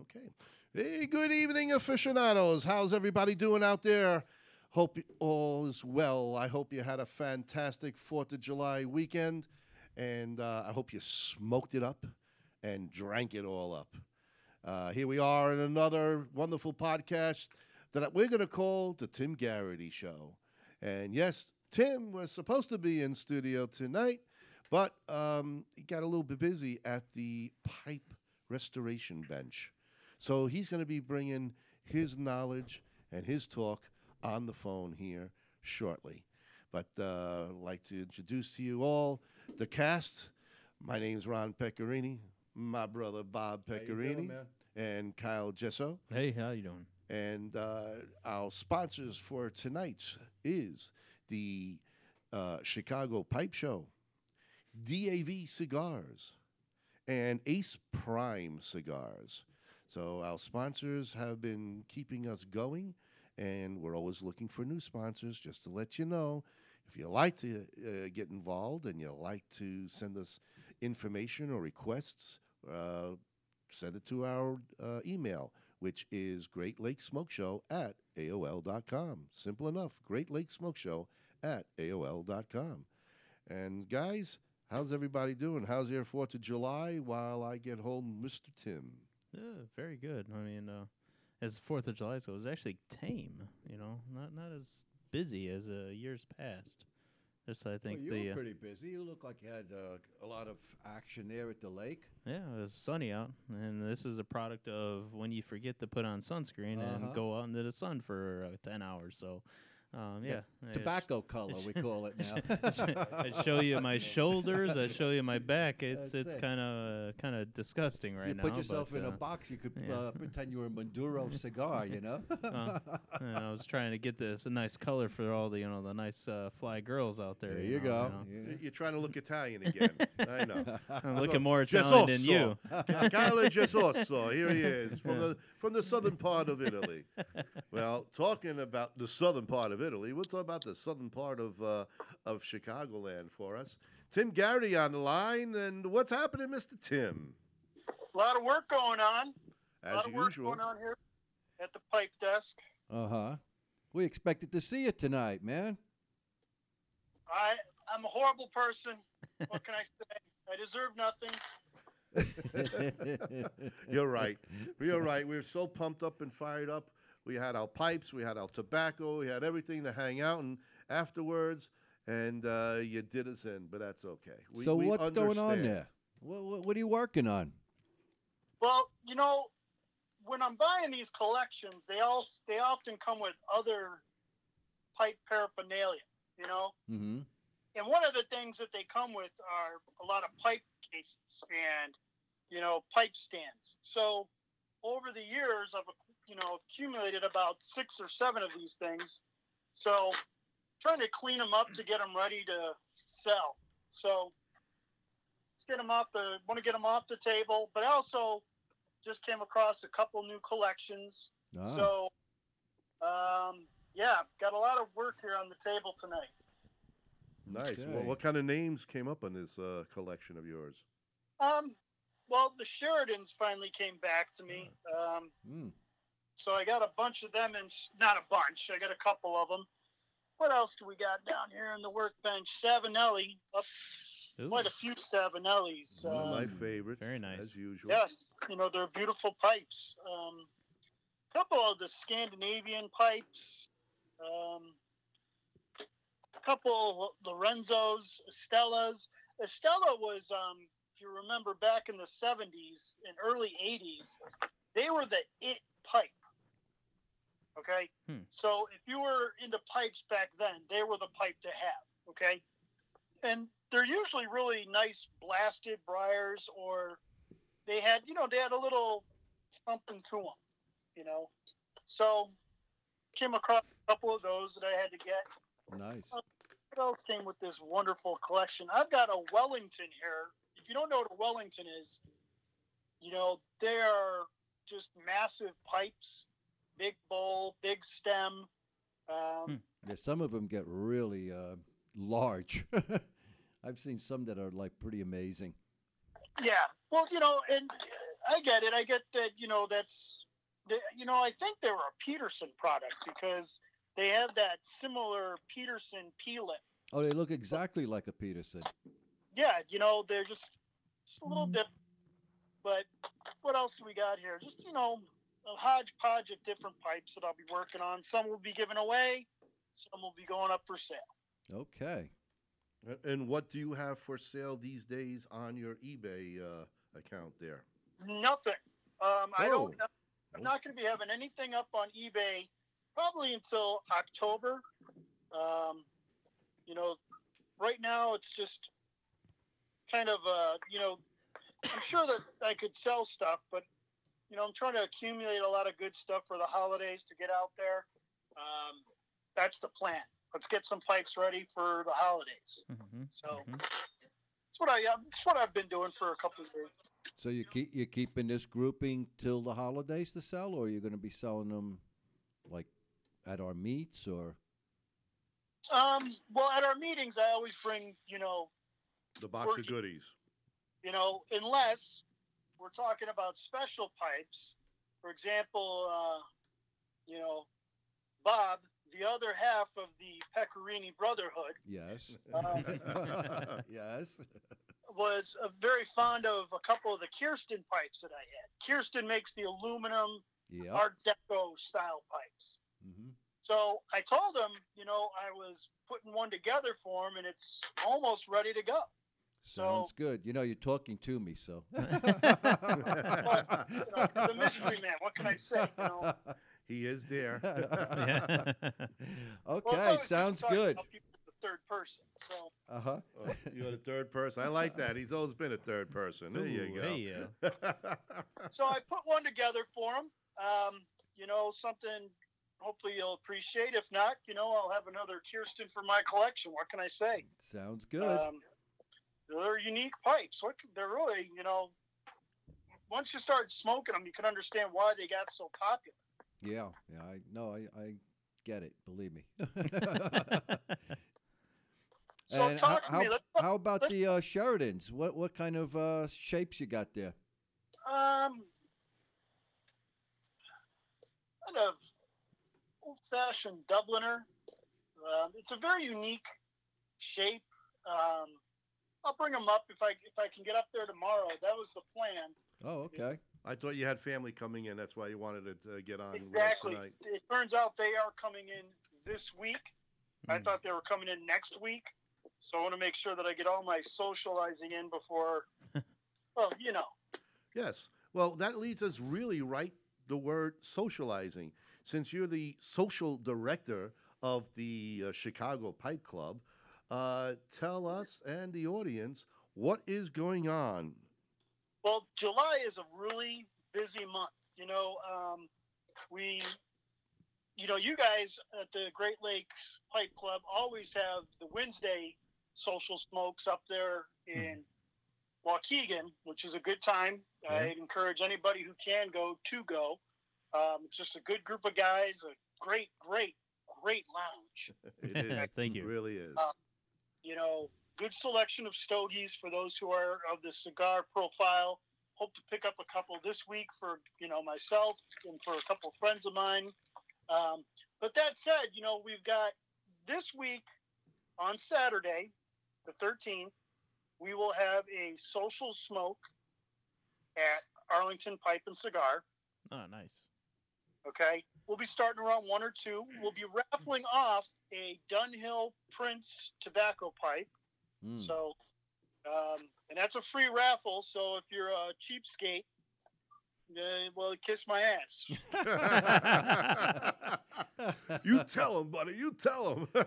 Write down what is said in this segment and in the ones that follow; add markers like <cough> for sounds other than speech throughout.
Okay. Hey, good evening, aficionados. How's everybody doing out there? Hope all is well. I hope you had a fantastic 4th of July weekend, and uh, I hope you smoked it up and drank it all up. Uh, here we are in another wonderful podcast that we're going to call The Tim Garrity Show. And yes, Tim was supposed to be in studio tonight, but um, he got a little bit busy at the pipe restoration bench. So he's going to be bringing his knowledge and his talk on the phone here shortly. But uh, I'd like to introduce to you all the cast. My name's Ron Pecorini, my brother Bob How you Pecorini, doing, man? and Kyle Gesso. Hey, how you doing? And uh, our sponsors for tonight is the uh, Chicago Pipe Show, DAV Cigars, and Ace Prime Cigars. So our sponsors have been keeping us going, and we're always looking for new sponsors. Just to let you know, if you like to uh, get involved and you like to send us information or requests, uh, send it to our uh, email, which is Great Lake Smoke Show at AOL.com. Simple enough. Great Lake Smoke Show at AOL.com. And guys, how's everybody doing? How's your 4th of July while I get hold Mr. Tim? Yeah, very good. I mean, uh, as Fourth of July goes, it was actually tame. You know, not not as busy as uh, years past. Just I Well, think you the were uh, pretty busy. You look like you had uh, a lot of action there at the lake. yeah, it was sunny out, and this is a product of when you forget to put on sunscreen Uh-huh. and go out into the sun for uh, ten hours. So, um, yeah, I sh- Tobacco color, we <laughs> call it now. I show you my <laughs> shoulders. I show you my back. It's That's it's kind of uh, kind of disgusting right you now. put yourself but, in uh, a box, you could yeah. uh, pretend you were a Maduro <laughs> cigar, you know? Uh, and I was trying to get this a nice color for all the you know the nice uh, fly girls out there. there you know, go. know. Yeah. You're trying to look Italian again. I know. I'm looking more Italian than you. Carlo Gesoso, here he is from the from the southern part of Italy. Well, talking about the southern part of Italy, we'll talk about the southern part of uh, of Chicagoland for us. Tim Garrity on the line, and what's happening, Mister Tim? A lot of work going on. a As lot of work usual. going on here at the pipe desk. Uh huh. We expected to see you tonight, man. I I'm a horrible person. What can I say? I deserve nothing. <laughs> You're right. You're right. We're so pumped up and fired up. We had our pipes, we had our tobacco, we had everything to hang out and afterwards, and uh, you did us in, but that's okay. We, so we what's going on there? What, what, what are you working on? Well, you know, when I'm buying these collections, they all they often come with other pipe paraphernalia. You know, Mm-hmm. and one of the things that they come with are a lot of pipe cases and you know pipe stands. So over the years, I've you know accumulated about six or seven of these things. So trying to clean them up to get them ready to sell. So let's get them off the want to get them off the table, but I also just came across a couple new collections. Ah. So um, yeah, got a lot of work here on the table tonight. Nice. Well, what kind of names came up on this uh, collection of yours? Um, well, the Sheridans finally came back to me. Um, Mm. So I got a bunch of them, and not a bunch. I got a couple of them. What else do we got down here in the workbench? Savinelli, up Ooh, quite a few Savinellis. One of my Um, favorites. very nice. As usual. yeah, you know they're beautiful pipes. Um, couple of the Scandinavian pipes. Um, a couple Lorenzos, Estella's. Estella was, um, if you remember back in the 70s and early 80s, they were the it pipe. Okay? Hmm. So if you were into pipes back then, they were the pipe to have. Okay? And they're usually really nice blasted briars or they had, you know, they had a little something to them, you know. So came across a couple of those that I had to get. Nice. What else came with this wonderful collection? I've got a Wellington here. If you don't know what a Wellington is, you know, they are just massive pipes, big bowl, big stem. Um, Hmm. Yeah, some of them get really uh, large. <laughs> I've seen some that are like pretty amazing. Yeah. Well, you know, and I get it. I get that. You know, that's the, you know, I think they were a Peterson product because they have that similar Peterson P lip. Oh, they look exactly like a Peterson. Yeah, you know, they're just, just a little dip. But what else do we got here? Just you know, a hodgepodge of different pipes that I'll be working on. Some will be given away. Some will be going up for sale. Okay. And what do you have for sale these days on your eBay uh, account there? Nothing. Um, I don't. Oh. I'm not going to be having anything up on eBay probably until October. Um, you know, right now it's just kind of uh, you know, I'm sure that I could sell stuff, but you know, I'm trying to accumulate a lot of good stuff for the holidays to get out there. Um, that's the plan. Let's get some pipes ready for the holidays. Mm-hmm. So Mhm. that's what I um, that's what I've been doing for a couple of years. So you keep you're keeping this grouping till the holidays to sell, or you're going to be selling them like at our meets, or Um, well, at our meetings, I always bring you know The box of goodies. you know, unless we're talking about special pipes. For example, uh, you know, Bob, the other half of the Pecorini Brotherhood, yes, Uh, <laughs> yes, was uh, very fond of a couple of the Kirsten pipes that I had. Kirsten makes the aluminum yeah. Art Deco style pipes. hmm So I told him, you know, I was putting one together for him, and it's almost ready to go. Sounds good. You know, you're talking to me, so. You know, the mystery man. What can I say? You know, <laughs> he is there. Yeah. <laughs> Well, okay, sounds good. about people in the third person. So Uh huh. Oh, you're the third person. I like that. He's always been a third person. There you go. hey, uh, <laughs> so I put one together for him. Um, you know, something hopefully you'll appreciate. If not, you know, I'll have another Kirsten for my collection. What can I say? Sounds good. Um, they're unique pipes. C- they're really, you know, once you start smoking them, you can understand why they got so popular. yeah, yeah. I no, I, I get it. Believe me. <laughs> <laughs> So and how, talk to how, me. Let's, how about the uh, Sheridans? What what kind of uh, shapes you got there? um, kind of old-fashioned Dubliner. Um, it's a very unique shape. Um, I'll bring them up if I if I can get up there tomorrow. That was the plan. Oh, okay. I thought you had family coming in. That's why you wanted to uh, get on with us Exactly. tonight. It turns out they are coming in this week. I Mm. thought they were coming in next week. So I want to make sure that I get all my socializing in before. <laughs> well, you know. Yes. Well, that leads us really right the word socializing. Since you're the social director of the uh, Chicago Pipe Club, uh, tell us and the audience what is going on. Well, July is a really busy month. You know, um, we, you know, you guys at the Great Lakes Pipe Club always have the Wednesday social smokes up there in Waukegan, which is a good time. I encourage anybody who can go to go. Um, it's just a good group of guys, a great, great, great lounge. <laughs> It is. Thank It you. really is. Uh, you know, good selection of stogies for those who are of the cigar profile. Hope to pick up a couple this week for you know myself and for a couple friends of mine. Um, but that said, you know we've got this week on Saturday, the 13th, we will have a social smoke at Arlington Pipe and Cigar. Oh, nice. Okay. We'll be starting around one or two. We'll be raffling off a Dunhill Prince tobacco pipe. Mm. So, um, and that's a free raffle. So if you're a cheapskate, uh, well, kiss my ass. <laughs> <laughs> you tell him, buddy. You tell him. <laughs>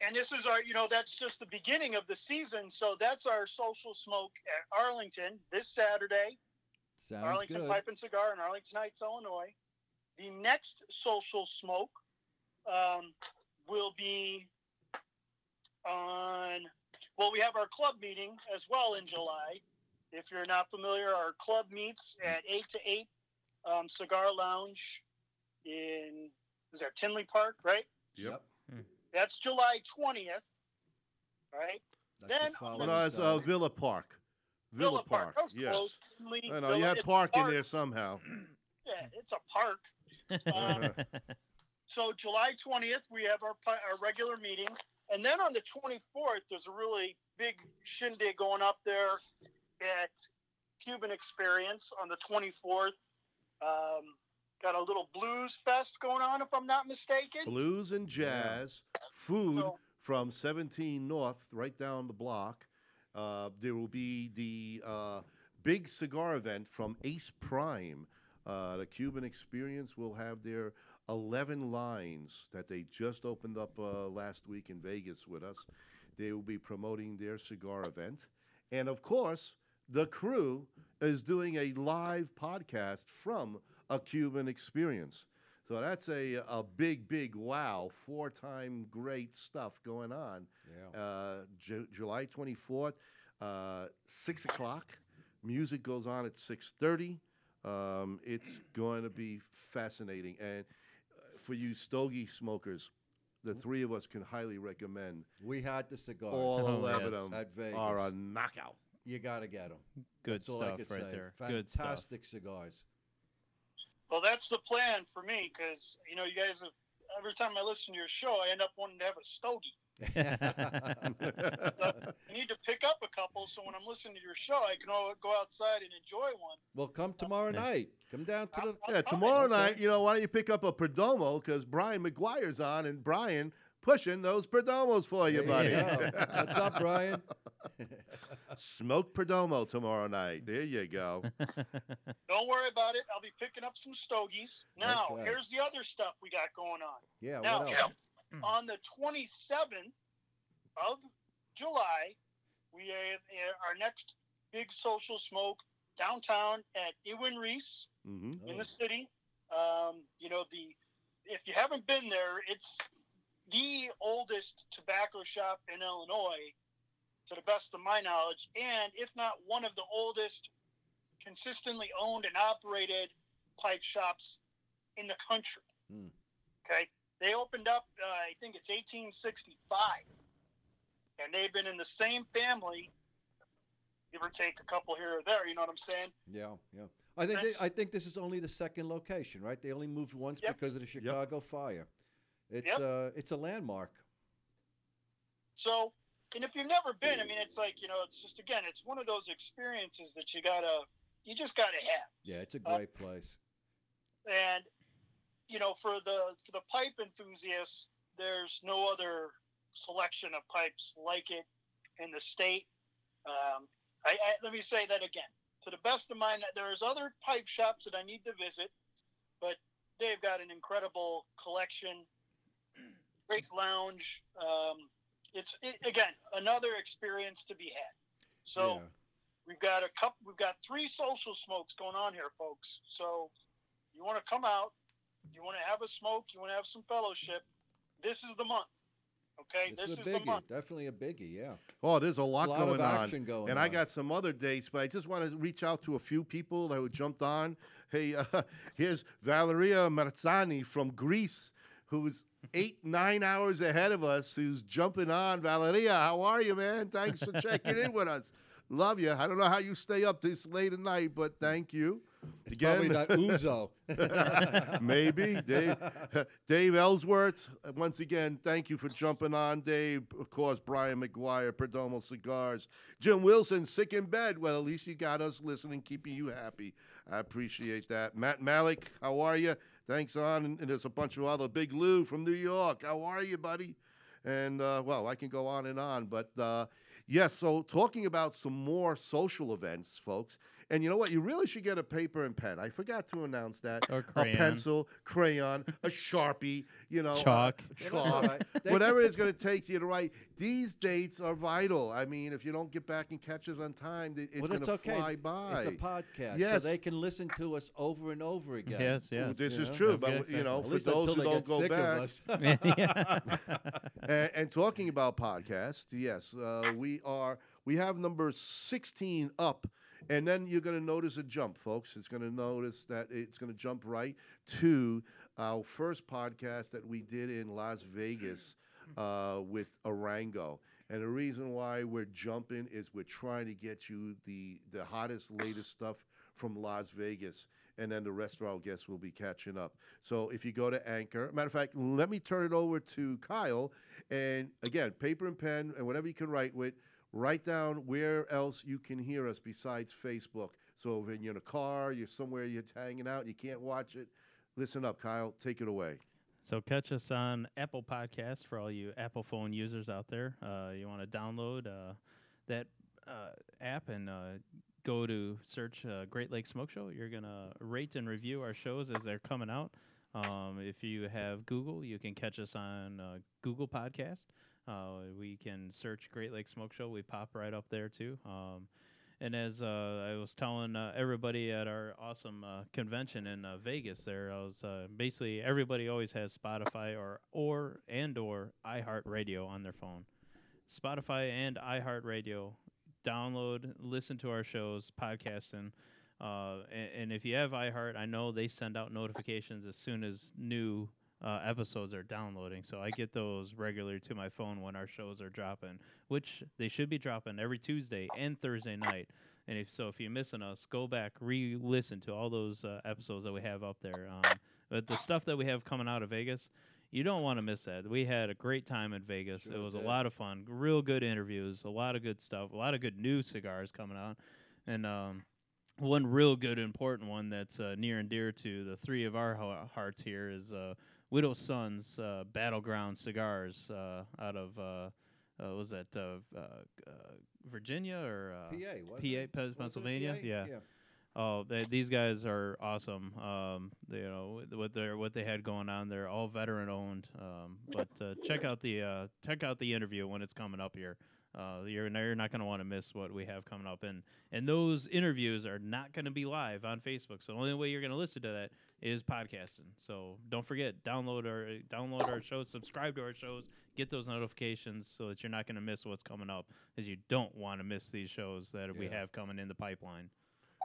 And this is our, you know, that's just the beginning of the season. So that's our social smoke at Arlington this Saturday. Sounds Arlington good. Pipe and Cigar in Arlington Heights, Illinois. The next social smoke um, will be on, well, we have our club meeting as well in July. If you're not familiar, our club meets at 8 to 8 um, Cigar Lounge in, is that Tinley Park, right? Yep. That's July 20th, right? That's the Then- well, following no, it's uh, Villa Park. Villa Park. That was Yes. close. Finley, I know Villa- you had it's a park in there somehow. Yeah, it's a park. Um, <laughs> <laughs> so July 20th, we have our our regular meeting, and then on the 24th, there's a really big shindig going up there at Cuban Experience on the 24th. Um, got a little blues fest going on, if I'm not mistaken. Blues and jazz, food So- from 17 North, right down the block. Uh, there will be the uh, big cigar event from Ace Prime. Uh, the Cuban Experience will have their 11 lines that they just opened up uh, last week in Vegas with us. They will be promoting their cigar event. And of course, the crew is doing a live podcast from a Cuban Experience. So that's a, a big, big wow. Four time great stuff going on. Yeah. Uh, Ju- July 24th, uh, 6 o'clock. Music goes on at 6.30. Um, it's going to be fascinating. And for you stogie smokers, the hmm? three of us can highly recommend We had the cigars all Oh, 11 yes. of them at Vegas. are a knockout. you got to get them. Good That's all I stuff could right say. there. Good stuff. Fantastic cigars. Well, that's the plan for me because you know you guys have. Every time I listen to your show, I end up wanting to have a stogie. <laughs> I need to pick up a couple so when I'm listening to your show, I can all go outside and enjoy one. well, come tomorrow Yeah. night. Come down to the. I'm Yeah, tomorrow Okay. night, you know, why don't you pick up a Perdomo because Brian McGuire's on and Brian pushing those Perdomos for you, buddy. go. What's up, Brian? <laughs> Smoke Perdomo tomorrow night. There you go. <laughs> Don't worry about it. I'll be picking up some stogies. Now, Okay. here's the other stuff we got going on. Yeah. Now, what else? On the 27th of July, we have uh, our next big social smoke downtown at Iwan Ries hmm in Oh. the city. Um, you know, the if you haven't been there, it's the oldest tobacco shop in Illinois, to the best of my knowledge, and if not one of the oldest consistently owned and operated pipe shops in the country. Hmm. Okay, they opened up, uh, I think it's 1865, and they've been in the same family, give or take a couple here or there. You know what I'm saying? Yeah, yeah. I think they, I think this is only the second location, right? They only moved once Yep. because of the Chicago fire. It's Yep. uh, it's a landmark. So, and if you've never been, I mean, it's like you know, it's just again, it's one of those experiences that you gotta, you just gotta have. Yeah, it's a Uh, great place. And you know, for the for the pipe enthusiasts, there's no other selection of pipes like it in the state. Um, I, I, let me say that again. To the best of my, kn- there's other pipe shops that I need to visit, but they've got an incredible collection, great lounge. Um, it's it, again another experience to be had. So. yeah. We've got a couple. We've got three social smokes going on here, folks. So, you want to come out, you want to have a smoke, you want to have some fellowship. This is the month. Okay, This, this, is a is the biggie. month. Definitely a biggie. Yeah. Oh, there's a lot, a lot going of on. action going and on. I got some other dates, but I just want to reach out to a few people that who jumped on. Hey, <laughs> uh, here's Valeria Marzani from Greece, who's eight, <laughs> nine hours ahead of us, who's jumping on. Valeria, how are you, man? Thanks for checking in with us. Love you. I don't know how you stay up this late at night, but thank you. It's probably that Ouzo. <laughs> Maybe Dave, <laughs> Dave Ellsworth. Once again, thank you for jumping on, Dave. Of course, Brian McGuire, Perdomo Cigars, Jim Wilson, sick in bed. Well, at least you got us listening, keeping you happy. I appreciate that. Matt Malik, how are you? Thanks on, and, and there's a bunch of other Big Lou from New York. How are you, buddy? And uh, well, I can go on and on, but uh, yes. So talking about some more social events, folks. And you know what? You really should get a paper and pen. I forgot to announce that Or a pencil, crayon, a sharpie, you know, uh, Chalk. Well, that's all chalk, whatever it's going to take you to write. These dates are vital. I mean, if you don't get back and catch us on time, it's well, going to okay. fly by. It's a podcast, Yes. so they can listen to us over and over again. Yes, Ooh, yes. this is know? true, Yeah, but you know, At for those who don't go back, of us. <laughs> yeah. <laughs> and, and talking about podcasts, yes, uh, we are. We have number sixteen up, and then you're going to notice a jump, folks. It's going to notice that it's going to jump right to our first podcast that we did in Las Vegas uh, with Arango, And the reason why we're jumping is we're trying to get you the the hottest, latest stuff from Las Vegas, and then the rest of our guests will be catching up. So if you go to Anchor, matter of fact, let me turn it over to Kyle, and again, paper and pen and whatever you can write with. Write down where else you can hear us besides Facebook. So if you're in a car, you're somewhere, you're hanging out, you can't watch it. Listen up, Kyle. Take it away. So catch us on Apple Podcast for all you Apple phone users out there. Uh, you want to download uh, that uh, app and uh, go to search uh, Great Lakes Smoke Show. You're gonna rate and review our shows as they're coming out. Um, if you have Google, you can catch us on uh, Google Podcast. Uh, we can search Great Lakes Smoke Show. We pop right up there too. Um, and as uh, I was telling uh, everybody at our awesome uh, convention in Vegas, there I was basically everybody always has Spotify or or and or iHeartRadio on their phone. Spotify and iHeartRadio. Download, listen to our shows, podcasting. Uh, and, and if you have iHeart, I know they send out notifications as soon as new uh, episodes are downloading. So I get those regularly to my phone when our shows are dropping, which they should be dropping every Tuesday and Thursday night. And if so, if you're missing us, go back, re-listen to all those uh, episodes that we have up there. Um, but the stuff that we have coming out of Vegas, you don't want to miss that. We had a great time in Vegas. it Sure was a lot of fun, real good interviews, a lot of good stuff, a lot of good new cigars coming out, and um, one real good important one that's uh, near and dear to the three of our hearts here is uh, Widow Sons uh, Battleground Cigars uh, out of uh, uh, was that uh, uh, Virginia or uh, PA, PA, it? Pe- Was it Pennsylvania? PA? Yeah. Oh, they, these guys are awesome. Um, they, you know what they what they had going on. They're all veteran owned. Um, but uh, check out the uh, check out the interview when it's coming up here. Uh, you're you're not going to want to miss what we have coming up, and and those interviews are not going to be live on Facebook. So the only way you're going to listen to that is podcasting. So don't forget download our download our shows, subscribe to our shows, get those notifications so that you're not going to miss what's coming up, because you don't want to miss these shows that we have coming in the pipeline.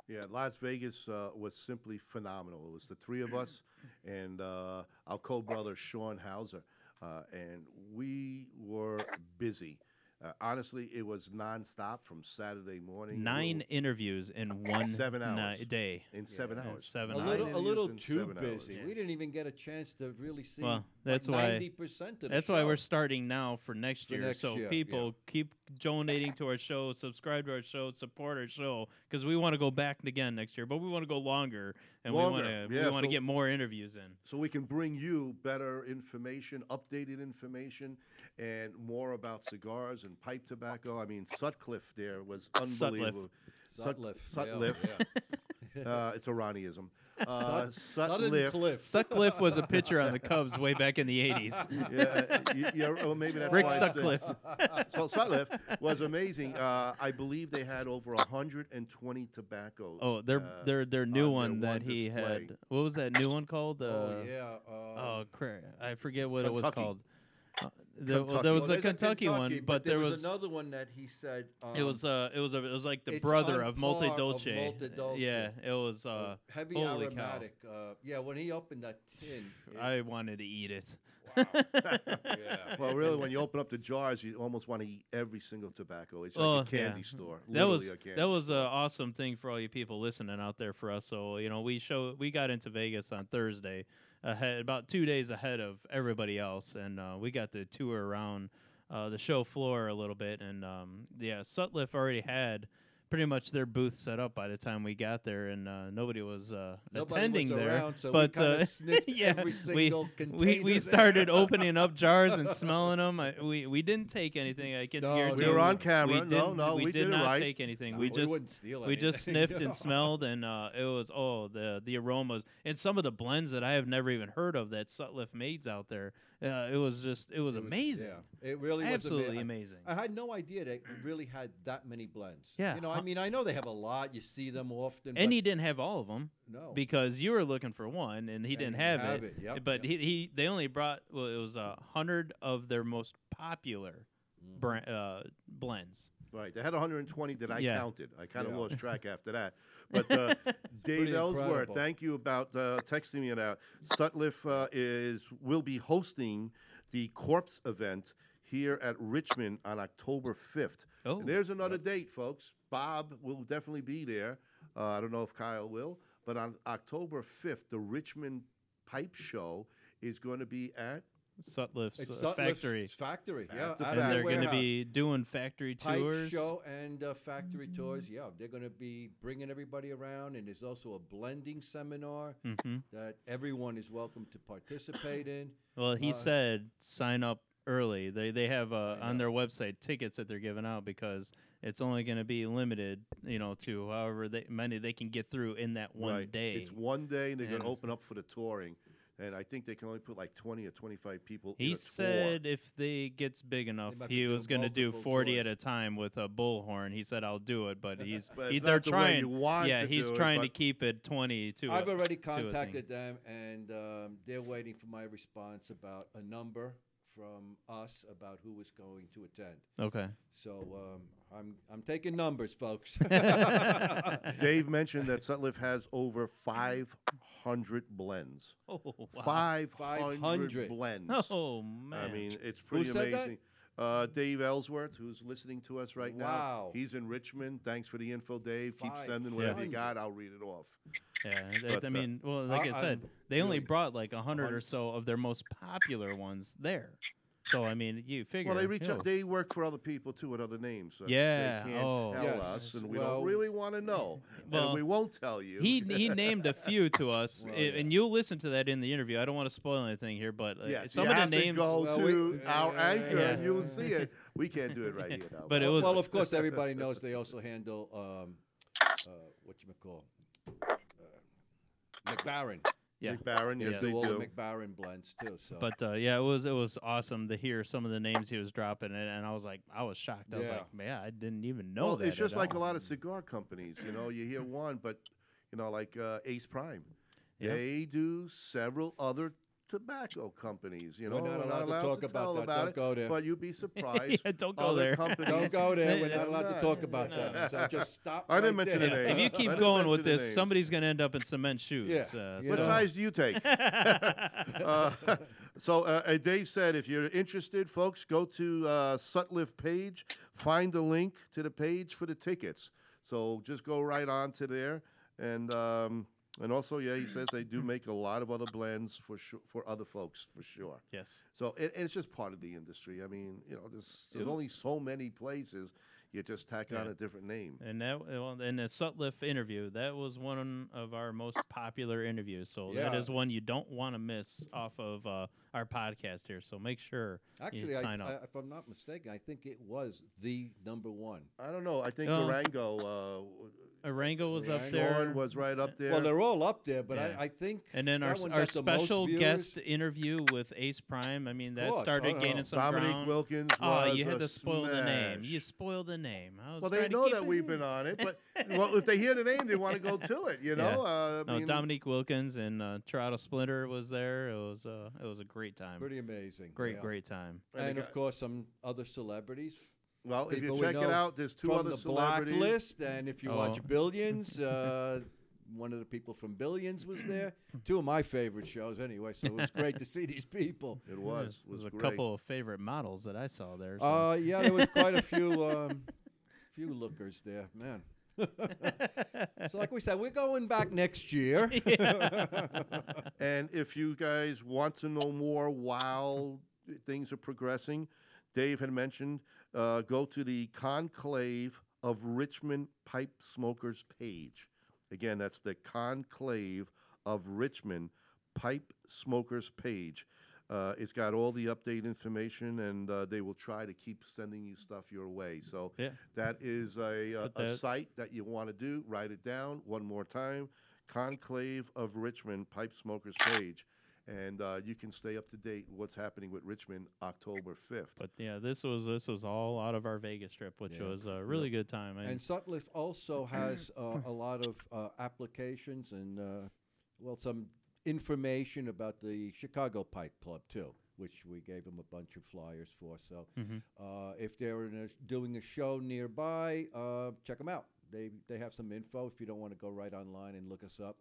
Yeah, Las Vegas uh, was simply phenomenal. It was the three of us <clears throat> and uh, our co-brother Sean Hauser, uh, and we were busy. Uh, honestly, it was nonstop from Saturday morning. Nine interviews in <coughs> one Seven ni- hours. day. in seven Yeah, hours. seven A hours. little, a little too busy. Yeah. We didn't even get a chance to really see. Well, that's why- ninety percent of the That's why show. we're starting now for next For year. next so year, people keep donating to our show, subscribe to our show, support our show because we want to go back again next year, but we want to go longer and we want to yeah, we want to so- get more interviews in. so we can bring you better information, updated information, and more about cigars and pipe tobacco. I mean, Sutcliffe there was Sutcliffe. unbelievable. Sutcliffe. Sutcliffe. Sutliff. Yeah, <laughs> Uh, it's Iranianism. <laughs> Uh, Sut- Sutcliffe. Cliff. Sutcliffe was a <laughs> pitcher on the Cubs way back in the '80s. yeah, y- yeah, well, maybe that's Rick why it's Sutcliffe. there. So Sutcliffe was amazing. Uh, I believe they had over 120 tobaccos. Oh, their uh, their their new on their one that one he display. had. What was that new one called? Uh, oh yeah. Um, Oh, cra- I forget what it was Kentucky. called. Uh, there, well, there was well, a there's Kentucky, one, Kentucky, but, there there was, another one that he said. Um, It was uh, it was a, it was like the brother of Molto par Dolce. Molto Dolce. Yeah, it was. uh, Uh, heavy holy cow. aromatic. Uh, yeah, when he opened that tin. <laughs> it- I wanted to eat it. <laughs> yeah. Well, really, when you open up the jars, you almost want to eat every single tobacco. It's Oh, like a candy yeah. store. that was a candy that was an awesome thing for all you people listening out there for us. So you know, we show we got into Vegas on Thursday, ahead about two days ahead of everybody else, and uh, we got to tour around uh, the show floor a little bit. And um, yeah, Sutliff already had pretty much their booth set up by the time we got there, and uh, nobody was uh, Nobody attending was there. around, so but we uh, sniffed <laughs> yeah, every we, single we container we there. started <laughs> opening up jars and smelling them. I, we we didn't take anything. I can No, guarantee We were on camera. We No, no, we did, did not right. take anything. No, we just wouldn't steal we just <laughs> sniffed and smelled, and uh, it was oh the the aromas and some of the blends that I have never even heard of that Sutliff made out there. Uh, it was just it was It was- amazing, yeah, it really was absolutely ama- amazing. I had no idea they really had that many blends. Yeah, You know. I mean, I know they have a lot. You see them often. and he didn't have all of them no. because you were looking for one, and he And didn't he have, have it. it, yep, but yep. he, he they only brought well it was a hundred of their most popular Mhm. brand, uh, blends. Right. They had 120 that I Yeah. counted. I kind of Yeah. lost track after that. <laughs> But uh, Dave pretty Ellsworth, incredible. thank you about uh, texting me that. Sutliff uh, is will be hosting the CORPS event here at Richmond on October 5th. Oh, And there's another date, folks. Bob will definitely be there. Uh, I don't know if Kyle will, but on October 5th, the Richmond Pipe Show is going to be at Sutliff's It's uh, Sutliff's factory. Factory, At yeah. the and they're going to be doing factory pipe tours. show and uh, factory tours. Yeah, they're going to be bringing everybody around, and there's also a blending seminar hmm that everyone is welcome to participate in. Well, he Uh, said sign up early. They they have uh, on their website tickets that they're giving out because it's only going to be limited, you know, to however they, many they can get through in that one right. day. It's one day, and they're going to open up for the touring. And I think they can only put like 20 or 25 people in he a said if they gets big enough, he was going to do multiple 40 at a time with a bullhorn. He said, "I'll do it," but <laughs> he's But he, they're the trying. yeah, he's do it, trying to keep it 20 to. I've a- already to a thing. contacted them, and um, they're waiting for my response about a number from us about who is going to attend. Okay. So um, I'm I'm taking numbers, folks. <laughs> <laughs> Dave mentioned that Sutliff has over 500 blends. Oh wow. 500, 500. blends. Oh man. I mean, it's pretty Who said that? amazing. Uh, Dave Ellsworth, who's listening to us right now. Wow. He's in Richmond. Thanks for the info, Dave. Keep Five sending whatever you hundred. got. I'll read it off. Yeah, that- But, I uh, mean, well, like I, I- said, I'm they only really- brought like a hundred or so of their most popular ones there. So I mean, you figure. Well, they reach you out. They work for other people too with other names. So Yeah, They can't oh. tell Yes, us, and we well- don't really want to <laughs> know. Well, and we won't tell you. he he named a few to us, <laughs> Well, i- yeah. and you'll listen to that in the interview. I don't want to spoil anything here, but uh, yes, some you of the have names. to go Well, to we- our anchor, yeah. and you'll see it. <laughs> We can't do it right here, though. But it was- well, of course, everybody knows they also handle um, uh, what you call uh, Mac Baren. Yeah. Nick yes, Yes. they do all do. the Mac Baren blends too. So, But uh, yeah, it was it was awesome to hear some of the names he was dropping, and, and I was like, I was shocked. I was Yeah. like, man, I didn't even know well, that. it's just at like a lot of cigar companies. You know, you hear one, but you know, like uh, Ace Prime, Yeah. they do several other tobacco companies. You know, we're not allowed, to talk to about tell that. about Don't it. go there. But you'd be <laughs> surprised. yeah, don't go there. companies. Don't go there. We're not allowed to <laughs> talk about no. that. So just stop. I didn't right mention the there. if you keep going with this, names. somebody's gonna end up in cement shoes. Yeah, Uh, you What know. size do you take? <laughs> uh, so uh, uh, Dave said, if you're interested, folks, go to uh, Sutliff page, find the link to the page for the tickets. So just go right on to there, and um, and also, yeah, he says they do <clears throat> make a lot of other blends for sure for other folks for sure. yes. So it, it's just part of the industry. I mean, you know, there's there's only so many places. You just tack on a different name. And that well, in the Sutliff interview, that was one of our most popular interviews. So that Yeah. is one you don't want to miss off of uh, our podcast here. So make sure Actually, you I, sign I, up. if I'm not mistaken, I think it was the number one. I don't know. I think Oh. Durango. <laughs> Arango was up there. Uh, was right up there. Well, they're all up there, but Yeah. I, I think and then our one our got special viewers. guest interview with Ace Prime. I mean, that course, started gaining some Dominique ground. Wilkins Oh, was you had a to spoil the name. You smash. spoiled the name. I was Well, they know that we've in. been on it, but <laughs> well, if they hear the name, they want to go to it. You <laughs> know, Yeah. uh, I No, mean, Dominique Wilkins and uh, Toronto Splinter was there. It was uh, it was a great time. pretty amazing. great, yeah. great time. And And of course, some other celebrities. well, if you people we check it out, there's two from other the celebrities. Blacklist, and if you watch Oh. Billions, <laughs> uh, one of the people from Billions was there. Two of my favorite shows, anyway. So it was great to see these people. It was There was a great. couple of favorite models that I saw there. so- Uh, yeah, there was quite a few, <laughs> um, few lookers there, man. <laughs> so, like we said, we're going back next year. <laughs> <laughs> And if you guys want to know more while things are progressing, Dave had mentioned uh, go to the Conclave of Richmond Pipe Smokers page. Again, that's the Conclave of Richmond Pipe Smokers page. Uh, it's got all the update information, and uh, they will try to keep sending you stuff your way. So Yeah. that is a, uh, Put a site that you want to do. Write it down one more time. Conclave of Richmond Pipe Smokers page, and uh, you can stay up to date what's happening with Richmond October fifth. But yeah, this was this was all out of our Vegas trip, which Yeah. was a really good time. And Sutliff also has uh, a lot of uh, applications and, uh, well, some information about the Chicago Pipe Club, too, which we gave them a bunch of flyers for. So Mhm. uh, if they're in a, doing a show nearby, uh, check them out. They, they have some info if you don't want to go right online and look us up.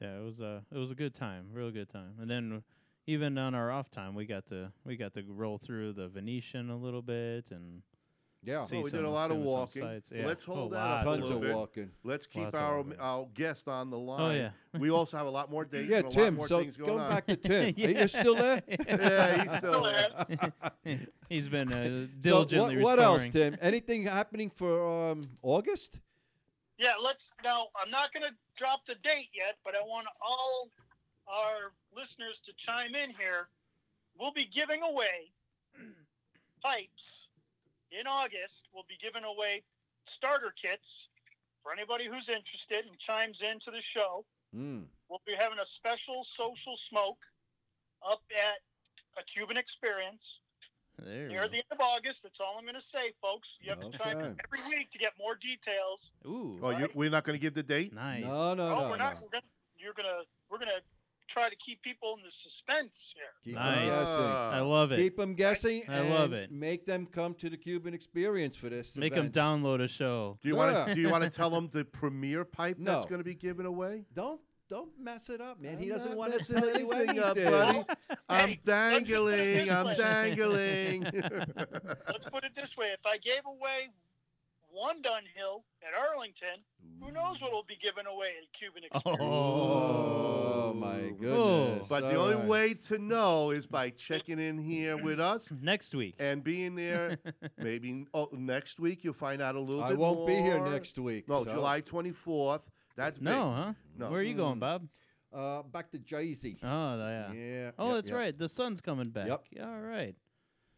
yeah, it was a it was a good time, real good time. And then even on our off time, we got to we got to roll through the Venetian a little bit and Yeah. see Well, we did a lot of some- some walking. sights. Well, Yeah. let's hold Oh, that up lots a Tons little of bit. walking. Let's keep Lots of our walking. our guest on the line. Oh yeah. We also have a lot more dates Yeah, and a lot Tim. more So things going going on. back to Tim. Yeah. <laughs> Are you still there? <laughs> yeah, he's still there. <laughs> He's been uh, So what, what else, restoring. Tim? Anything happening for um, August? Yeah, let's now. I'm not going to drop the date yet, but I want all our listeners to chime in here. We'll be giving away <clears throat> pipes in August. We'll be giving away starter kits for anybody who's interested and chimes into the show. Mm. We'll be having a special social smoke up at a Cuban Experience There we near the end of August. That's all I'm going to say, folks. You have to chime in every week to get more details. Ooh, Oh, you, we're not going to give the date. nice. No, no, oh, no. we're not. We're gonna. You're gonna. We're gonna try to keep people in the suspense here. Keep Nice. them guessing. I love it. Keep them guessing. I love it. Make them come to the Cuban Experience for this. Make them download a show. Do you want to? Do you want to <laughs> tell them the premiere pipe that's going to be given away? Don't don't mess it up, man. I'm he doesn't not want to messing tell you anything up, buddy. I'm Hey, let's just put it dangling. I'm <laughs> dangling. <laughs> Let's put it this way: if I gave away one Dunhill at Arlington, who knows what will be given away at Cuban oh. Experience? Oh my goodness! but the All only right. way to know is by checking in here with us <laughs> Next week. and being there. <laughs> Maybe oh, next week you'll find out a little bit. I bit won't be here more. next week. No, so, July 24th. That's big. no, huh? No. Where are you going, Mm. Bob? Uh, back to Jersey. Oh, yeah. Yeah. Oh, yep, that's yep. right. The sun's coming back. Yep. All right.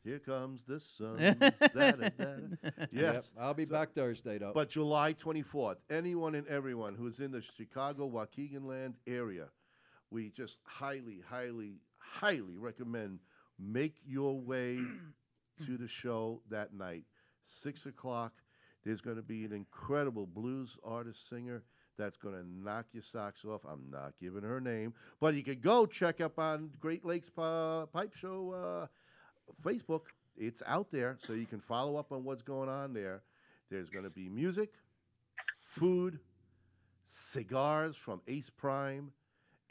Here comes the sun. <laughs> Da-da-da-da. Yep, yes. I'll be So- back Thursday though. But July 24th, anyone and everyone who's in the Chicago Waukegan land area, we just highly, highly, highly recommend make your way <clears throat> to the show that night. Six o'clock. There's going to be an incredible blues artist singer that's going to knock your socks off. I'm not giving her name, but you could go check up on Great Lakes uh, Pipe Show uh, Facebook. It's out there, so you can follow up on what's going on there. There's going to be music, food, cigars from Ace Prime,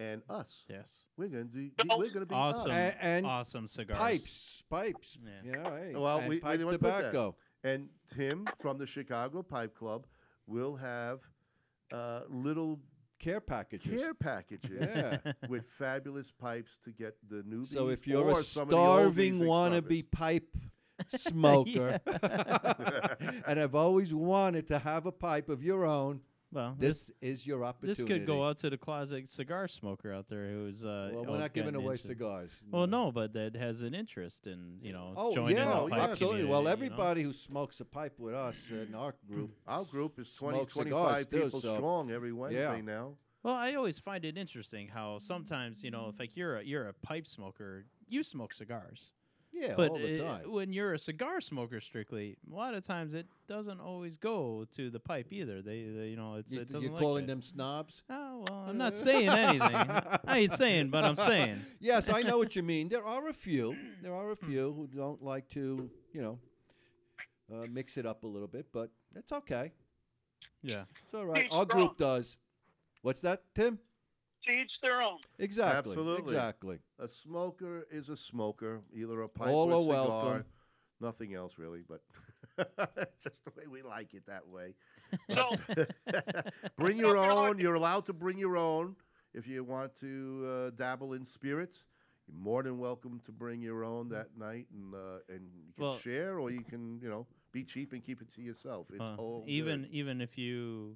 and us. yes. We're going to be. We're going to be Awesome. us. and, and awesome cigars. pipes, pipes. Yeah. You know, hey, Well, and we- we pipe didn't wanna put that. tobacco. And Tim from the Chicago Pipe Club will have uh, little Care packages. care packages Yeah. with fabulous pipes to get the newbies. So if you're or a some of the starving oldies wannabe <laughs> pipe smoker, <laughs> <laughs> and I've always wanted to have a pipe of your own, Well, this this is your opportunity. this could go out to the closet cigar smoker out there who's uh Well, we're not giving away into- cigars. Well, no, but that has an interest in you know Oh joining yeah, the Oh, pipe yeah. absolutely. Well, community, you know? everybody who smokes a pipe with us in our group, <clears throat> Our group is 20, 25 cigars, too, people so- strong every Wednesday now. Well, I always find it interesting how sometimes you know, if like you're a you're a pipe smoker, you smoke cigars, yeah, but all the it- time. when you're a cigar smoker strictly, a lot of times it doesn't always go to the pipe either. They, they you know, it's You, it doesn't like calling that. them snobs? Oh well, I'm not saying anything. <laughs> I ain't saying, but I'm saying. <laughs> yes, I know what you mean. There are a few. There are a few who don't like to, you know, uh, mix it up a little bit, but that's okay. Yeah. It's all right. Our group does. What's that, Tim? To each their own. Exactly. Absolutely. Exactly. A smoker is a smoker, either a pipe All or a are cigar. welcome. Nothing else really, but <laughs> it's just the way we like it that way. <laughs> So <laughs> bring your own. You're allowed to bring your own if you want to uh, dabble in spirits. You're more than welcome to bring your own that night, and uh, and you can Well- share, or you can you know be cheap and keep it to yourself. It's Uh, all even good. even if you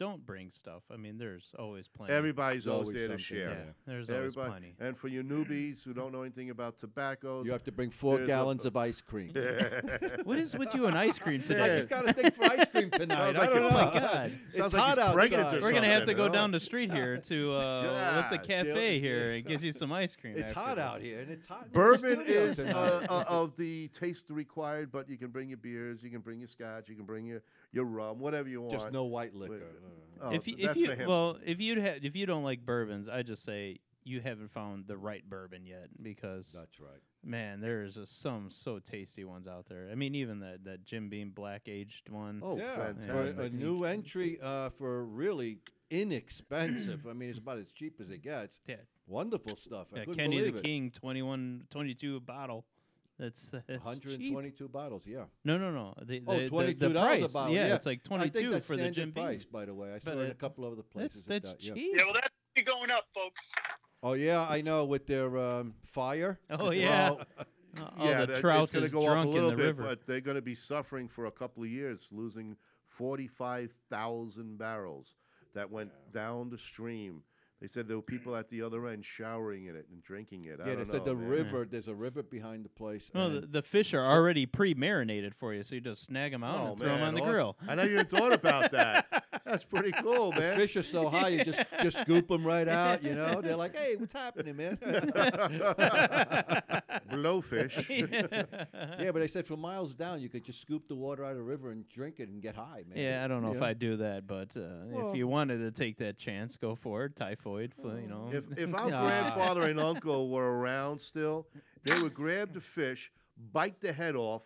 don't bring stuff, I mean, there's always plenty. everybody's always always there to something, yeah, share. yeah. there's always Everybody, plenty. and for you newbies who don't know anything about tobacco, You have to bring four There's a- gallons of ice cream. <laughs> What is with you and ice cream I today? just got a thing for ice cream <laughs> tonight. Sounds I like don't you're- know. Oh my God. It's Sounds like hot he's pregnant or outside. We're gonna have to something, go huh? down the street here to uh, let the Yeah, cafe dude. here and get you some ice cream. It's after hot this. out here, and it's hot. in the Bourbon studio is tonight. uh, uh, of the taste required, but you can bring your beers, you can bring your scotch, you can bring your, your rum, whatever you want. just no white liquor. Wait, Oh, if you, if you well, if you ha- if you don't like bourbons, I just say you haven't found the right bourbon yet because That's right. man, there's a, some so tasty ones out there. I mean, even that that Jim Beam black aged one. oh, yeah, fantastic. for a new entry uh, for really inexpensive. I mean, it's about as cheap as it gets. Yeah, Wonderful stuff. I Yeah, couldn't Kenny the it. King, 21, 22 a bottle. That's, <laughs> that's cheap. 122 bottles. Yeah. No, no, no. The, Oh, the, the- $22 the a bottle, Yeah, yeah. it's like 22 for the standard Jim Beam. price, by the way. I saw it in a couple of other places. at that's that, cheap. Yeah, well, that's be going up, folks. Oh yeah, I know with their um, fire. <laughs> Oh yeah. Well, <laughs> oh, yeah, the that- trout it's going is to go up a drunk in little the bit, river. but they're going to be suffering for a couple of years, losing 45,000 barrels that went down the stream. They said there were mm. people at the other end showering in it and drinking it. I yeah, they don't said know, the man. river. There's a river behind the place. Well, the, the fish are already pre-marinated for you, so you just snag them out Oh, and throw them on the awesome. grill. I never even thought about that. <laughs> That's pretty cool, the man. fish are so high, you just just scoop them right out. You know, they're like, "Hey, what's happening, man?" <laughs> Blowfish. <laughs> yeah, but they said for miles down, you could just scoop the water out of the river and drink it and get high, man. Yeah, I don't know You if I'd do that, but uh, Well- if you wanted to take that chance, go for it. Typhoid, flu, you know. If if our <laughs> Nah. grandfather and uncle were around still, they would grab the fish, bite the head off,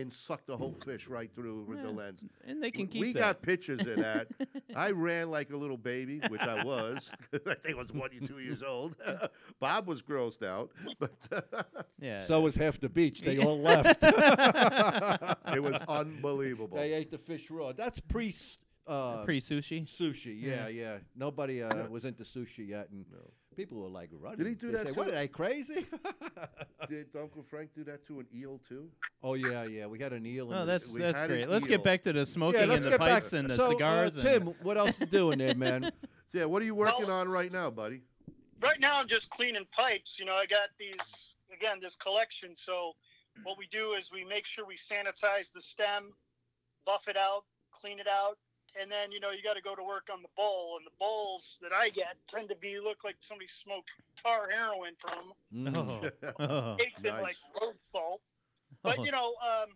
and suck the whole fish right through with the lens. and they can keep we that. got pictures of that. <laughs> I ran like a little baby, which I was. <laughs> I think I was one or two years old. <laughs> Bob was grossed out, but yeah. So was half the beach. They all left. it was unbelievable. they ate the fish raw. That's pre uh, pre sushi. sushi. Yeah, Yeah. yeah. Nobody uh, was into sushi yet, and people were like running. Did he do They that say, What too? are they crazy? <laughs> Did Uncle Frank do that to an eel too? oh yeah, yeah. We had an eel. in Oh, the that's we that's had an great. Let's eel. get back to the smoking yeah. and Let's the get pipes back. and the so, cigars. Uh, and Tim, what else are you doing there, man? So <laughs> <laughs> yeah, what are you working Well- on right now, buddy? Right now, I'm just cleaning pipes. You know, I got these again, this collection. So, what we do is we make sure we sanitize the stem, buff it out, clean it out, and then you know you got to go to work on the bowl. And the bowls that I get tend to be look like somebody smoked tar heroin from No, Mm. oh, <laughs> oh, Nice. like road salt. But oh. you know, um,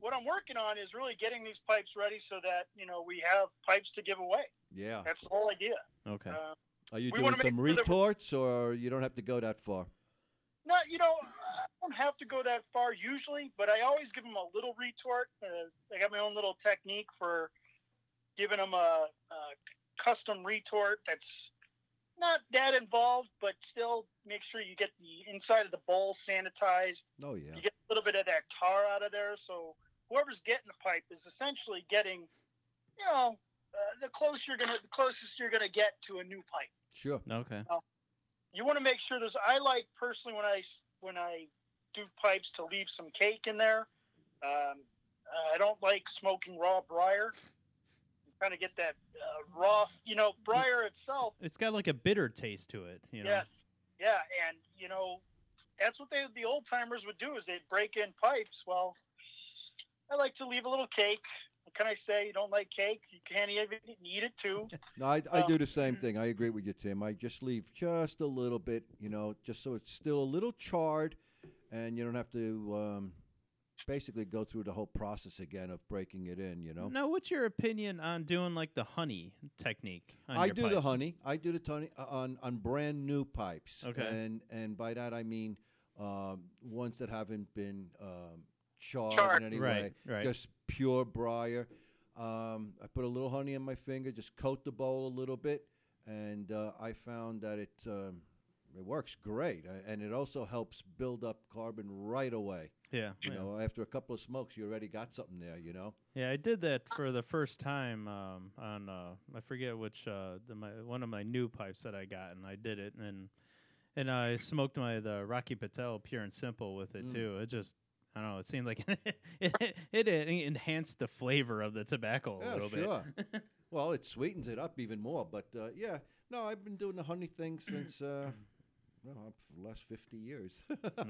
what I'm working on is really getting these pipes ready so that you know we have pipes to give away. Yeah. That's the whole idea. okay. Uh, Are you doing wanna some sure that retorts, or you don't have to go that far? No, you know, I don't have to go that far usually, but I always give them a little retort. Uh, I got my own little technique for giving them a, a custom retort that's not that involved, but still make sure you get the inside of the bowl sanitized. Oh yeah. You get a little bit of that tar out of there, so whoever's getting the pipe is essentially getting, you know, uh, the close you're gonna, the closest you're gonna get to a new pipe Sure. okay. you want to make sure there's i like personally when I when i do pipes to leave some cake in there um, i don't like smoking raw briar kind of get that uh, raw you know briar itself. It's got like a bitter taste to it, you know. yes. Yeah and you know that's what they the old timers would do is they'd break in pipes. Well i like to leave a little cake. What can i say? You don't like cake? You can't even eat it too. <laughs> No, I, I Um, do the same thing. I agree with you, Tim. I just leave just a little bit, you know, just so it's still a little charred, and you don't have to um, basically go through the whole process again of breaking it in. You know. Now, what's your opinion on doing like the honey technique? On I your do the honey. I do the honey uh, on on brand new pipes. Okay. And and by that I mean um, ones that haven't been um, charred, Charred. in any Right, way. right. Just pure briar. Um, I put a little honey in my finger, just coat the bowl a little bit, and uh, I found that it um, it works great, uh, and it also helps build up carbon right away. Yeah. You yeah. know, after a couple of smokes, you already got something there. You know. Yeah, I did that for the first time um, on uh, I forget which uh, the, my one of my new pipes that I got, and I did it, and and I smoked my the Rocky Patel Pure and Simple with it Mm. too. It just I don't know. It seemed like <laughs> it, it, it enhanced the flavor of the tobacco a Yeah, little sure. bit. <laughs> Well, it sweetens it up even more. But uh, yeah, no, I've been doing the honey thing since uh, well, for the last fifty years.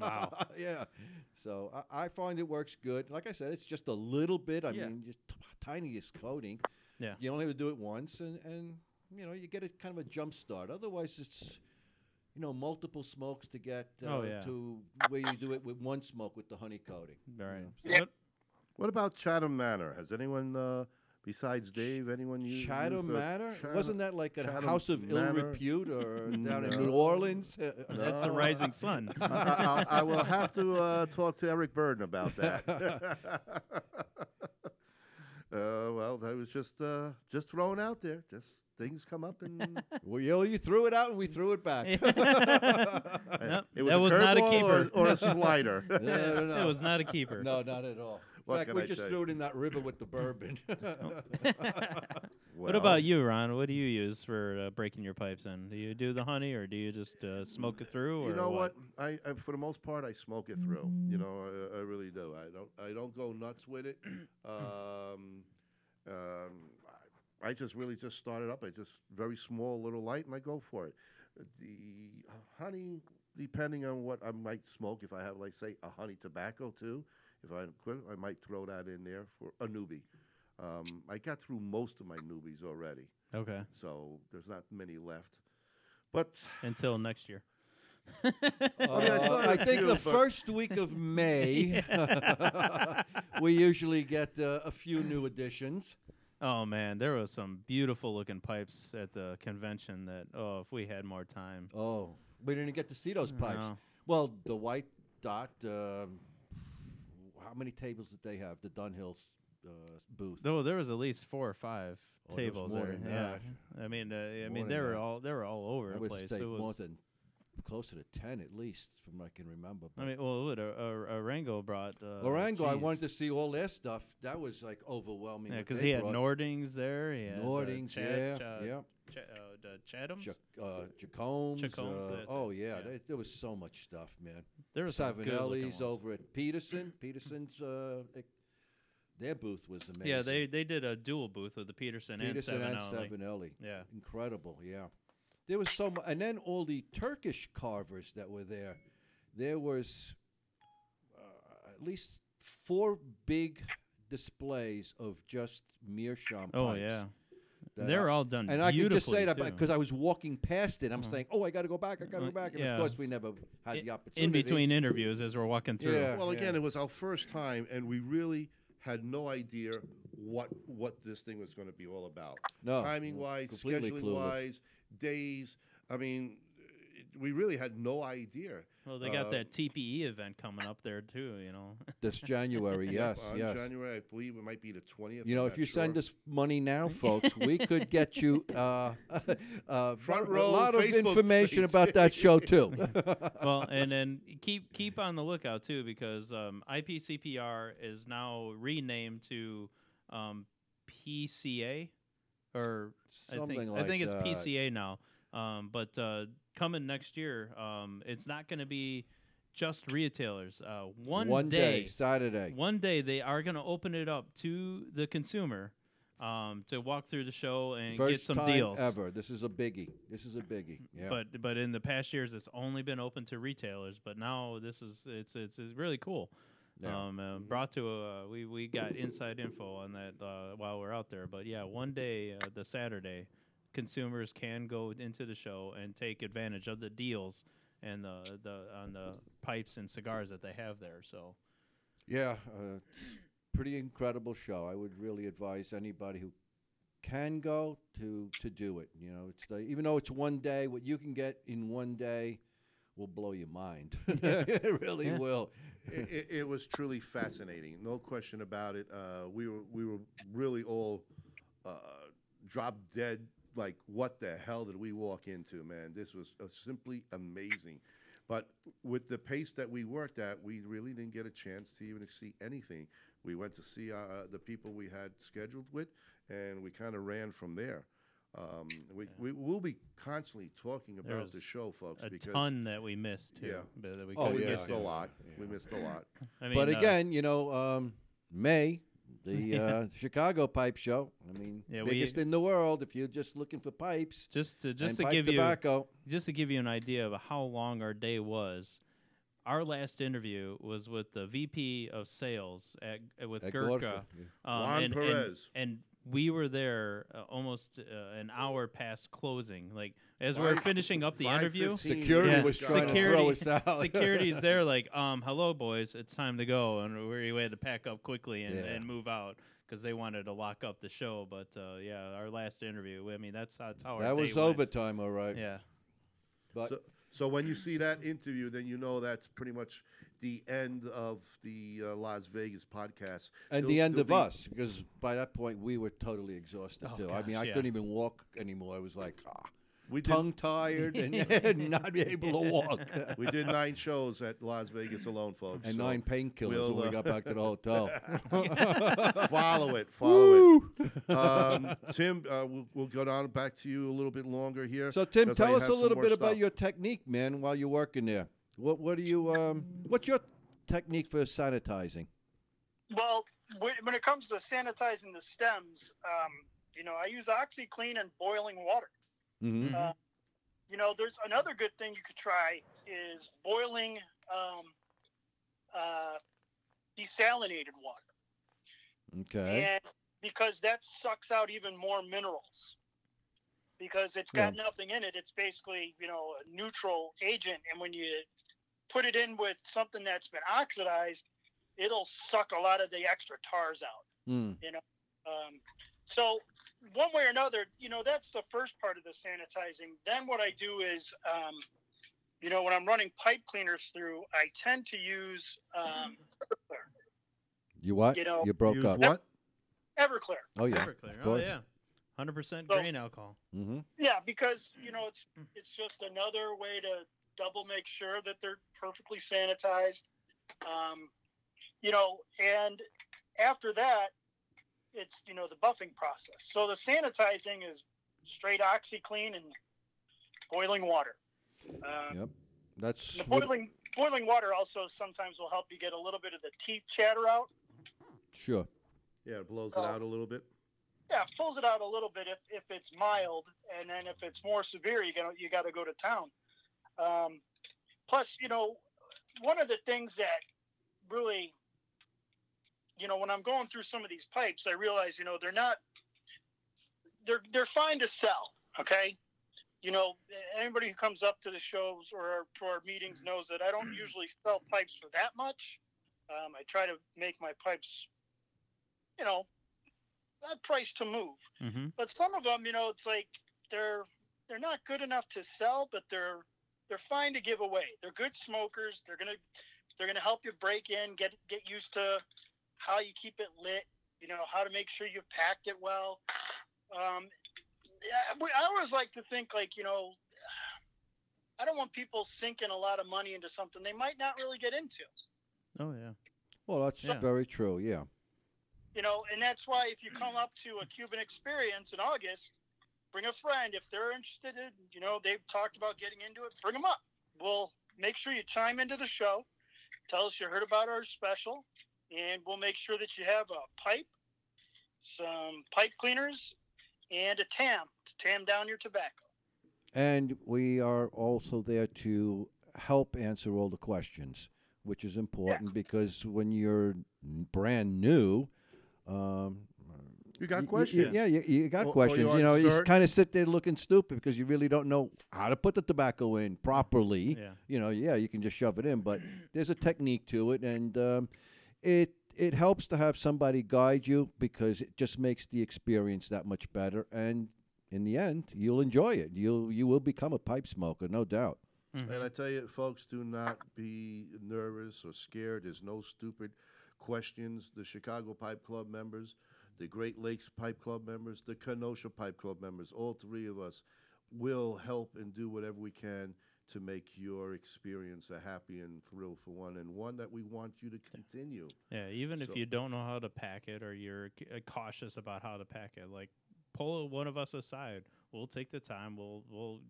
Wow. <laughs> yeah. So I, I find it works good. Like I said, it's just a little bit. I Yeah. mean, just t- tiniest coating. Yeah. You only have to do it once, and and you know you get a kind of a jump start. Otherwise, it's you know multiple smokes to get uh, Oh, yeah. to where you do it with one smoke with the honey coating. right. Yeah. Yeah. What- What about Chatham Manor? Has anyone uh, besides Dave, anyone used Chatham used the Manor? Wasn't that like a Chatham house of ill repute or <laughs> down in New Orleans? <laughs> That's the Rising Sun. <laughs> I, I, I will have to uh, talk to Eric Burdon about that. uh, well, that was just uh, just thrown out there. Just things come up and well, you, you threw it out and we threw it back. Nope, it was that a was not a keeper. or, or a slider. No, no, no. It was not a keeper. No, not at all. In What fact, can we I just threw it in that river with the bourbon. <laughs> what about you, Ron? What do you use for uh, breaking your pipes in? Do you do the honey, or do you just uh, smoke it through? Or You know what? what? I, I for the most part I smoke it through. You know, I, I really do. I don't I don't go nuts with it. <clears throat> um, um, I, I just really just started up. I just very small, little light, and I go for it. The honey, depending on what I might smoke, if I have like say a honey tobacco too, if I quit, I might throw that in there for a newbie. Um, I got through most of my newbies already, Okay, so there's not many left. But until next year. <laughs> Uh, I still have I a think few, the but- first week of <laughs> May, <laughs> we usually get uh, a few new additions. Oh man, there was some beautiful looking pipes at the convention. That oh, if we had more time. Oh, we didn't get to see those pipes. No. Well, the white dot. Um, how many tables did they have? The Dunhill's uh, booth. Though there was at least four or five Oh, tables there. yeah, that. I mean, uh, I mean, they were that. all they were all over I the place. It was, more than closer to ten at least, from what I can remember. I mean, well, what, uh, uh, Rango brought. Uh, Orango, I wanted to see all their stuff. That was like overwhelming. Yeah, because he had brought. Nordings there. He had uh, Nordings, Chad, yeah, yeah. Cha- uh, the Chathams. Jac- uh, Jacombs. Jacombs, uh, oh yeah, yeah. There, there was so much stuff, man. there was Savinelli's over at Peterson. <coughs> Peterson's, uh, their booth was amazing. Yeah, they they did a dual booth with the Peterson, Peterson and and Savinelli. Savinelli. Yeah. Incredible, yeah. There was so much, and then all the Turkish carvers that were there. There was uh, at least four big displays of just meerschaum Oh pipes. yeah, that they I- all done. and I can just say that because I was walking past it. I'm Mhm. saying, "Oh, I got to go back. I got to Uh, go back." And yeah. of course, we never had I- the opportunity. in between interviews as we're walking through. Yeah. Well, again, it was our first time, and we really had no idea what what this thing was going to be all about. no Timing wise, scheduling clueless. wise, days. I mean, it, we really had no idea. Well, they got Uh, that TPE event coming up there too. You know. <laughs> This January, yes, on yes. January, I believe it might be the twentieth. You know, if you send us money now, <laughs> folks, we could get you uh, <laughs> uh, Front a row lot of information page. about that show too. well, and then keep keep on the lookout too, because um, IPCPR is now renamed to um, PCA, or I Something think like I think it's that. PCA now. Um, but uh, coming next year, um, it's not going to be just retailers. Uh, one, One day, day, Saturday. one day they are going to open it up to the consumer um, to walk through the show and First get some time deals. ever. This is a biggie. This is a biggie. Yeah. But but in the past years, it's only been open to retailers. But now this is it's it's, it's really cool. Yeah. Um, uh, brought to uh, we we got inside info on that uh, while we're out there. But yeah, one day uh, the Saturday, consumers can go into the show and take advantage of the deals and the the on the pipes and cigars that they have there. So yeah, uh, pretty incredible show. I would really advise anybody who can go to to do it. You know, it's the, even though it's one day, what you can get in one day will blow your mind. <laughs> it really Yeah. will. it, it, it was truly fascinating, no question about it. Uh, we were we were really all uh, drop dead. Like, what the hell did we walk into, man? This was uh, simply amazing. But with the pace that we worked at, we really didn't get a chance to even see anything. We went to see uh, the people we had scheduled with, and we kind of ran from there. Um, we, we will be constantly talking about was the show, folks, a because ton that we missed too. Yeah. but that we Oh, we yeah, missed a lot. We missed a lot. <laughs> I mean, but uh, again, you know, um, May, the <laughs> Yeah. uh, Chicago Pipe Show. I mean, Yeah, we- biggest in the world. If you're just looking for pipes just to just and to pipe give you tobacco, just to give you an idea of how long our day was, our last interview was with the VP of Sales at uh, with at Gurkha, Gorka, yeah. um, Juan and, and- Perez. and, we were there uh, almost uh, an hour past closing. Like as we we're finishing up the interview, security Yeah, was trying to throw security- us out. <laughs> security's there. Like, um, hello boys, it's time to go, and we we had to pack up quickly and, Yeah. and move out. Because they wanted to lock up the show, but uh, yeah, our last interview. I mean, that's, that's how our that day was went. overtime, all right. Yeah, But So- So when you see that interview, then you know that's pretty much the end of the uh, Las Vegas podcast. And There'll- the end of be- us, because by that point we were totally exhausted Oh, too. I mean, I yeah. couldn't even walk anymore. I was like ah, We did, tongue tired and <laughs> <laughs> not be able to walk. we did nine shows at Las Vegas alone, folks. and so nine painkillers we'll, when uh, we got back to the hotel. <laughs> follow it, follow it. Um, Tim, uh, we'll, we'll go down back to you a little bit longer here. So Tim, tell us a little more bit about your technique, man, while you're working there. What what do you um what's your technique for sanitizing? Well, when, when it comes to sanitizing the stems, um, you know, I use OxiClean and boiling water. Mm-hmm. Uh, you know, there's another good thing you could try is boiling um, uh, desalinated water, Okay. and because that sucks out even more minerals. Because it's got nothing in it, it's basically you know a neutral agent, and when you put it in with something that's been oxidized, it'll suck a lot of the extra tars out. Mm. You know, um, so one way or another, you know, that's the first part of the sanitizing. Then what I do is, um, you know, when I'm running pipe cleaners through, I tend to use um, Everclear. You what? You know- you broke Use up. what? Everclear. Oh yeah. Everclear. of Oh yeah. Hundred percent So- grain alcohol. Mm-hmm. Yeah, because you know it's it's just another way to double make sure that they're perfectly sanitized. Um, you know, and after that, it's you know the buffing process. So the sanitizing is straight OxiClean and boiling water. Um, Yep. That's The what, boiling boiling water also sometimes will help you get a little bit of the teeth chatter out. sure. Yeah, it blows it out a little bit. Yeah, it pulls it out a little bit if, if it's mild, and then if it's more severe, you got you got to go to town. Um, plus, you know, one of the things that really, you know, when I'm going through some of these pipes, I realize, you know, they're not they're they're fine to sell. Okay, you know, anybody who comes up to the shows or to our meetings knows that I don't usually sell pipes for that much. Um, I try to make my pipes, you know, that price to move. Mm-hmm. But some of them, you know, it's like they're they're not good enough to sell, but they're they're fine to give away. They're good smokers. They're gonna they're gonna help you break in, get get used to how you keep it lit. You know how to make sure you've packed it well. Um, yeah, I always like to think like you know, I don't want people sinking a lot of money into something they might not really get into. Oh yeah. Well, that's Yeah. very true. Yeah. you know, and that's why if you come up to a Cuban experience in August, bring a friend. If they're interested in, you know, they've talked about getting into it, bring them up. We'll make sure you chime into the show, tell us you heard about our special, and we'll make sure that you have a pipe, some pipe cleaners, and a tamp to tamp down your tobacco. And we are also there to help answer all the questions, which is important because when you're brand new, um, You got y- y- questions. yeah, you, you got Or- or questions. you're you know, you uncertain. kind of sit there looking stupid because you really don't know how to put the tobacco in properly. Yeah. You know, yeah, you can just shove it in, but there's a technique to it, and um, it it helps to have somebody guide you because it just makes the experience that much better. And in the end, you'll enjoy it. You'll you will become a pipe smoker, no doubt. Mm-hmm. And I tell you, folks, do not be nervous or scared. There's no stupid questions. The Chicago Pipe Club members, the Great Lakes Pipe Club members, the Kenosha Pipe Club members, all three of us will help and do whatever we can to make your experience a happy and thrill for one, and one that we want you to continue. Yeah, even So- if you don't know how to pack it or you're c- uh, cautious about how to pack it, like pull one of us aside. We'll take the time. We'll we'll,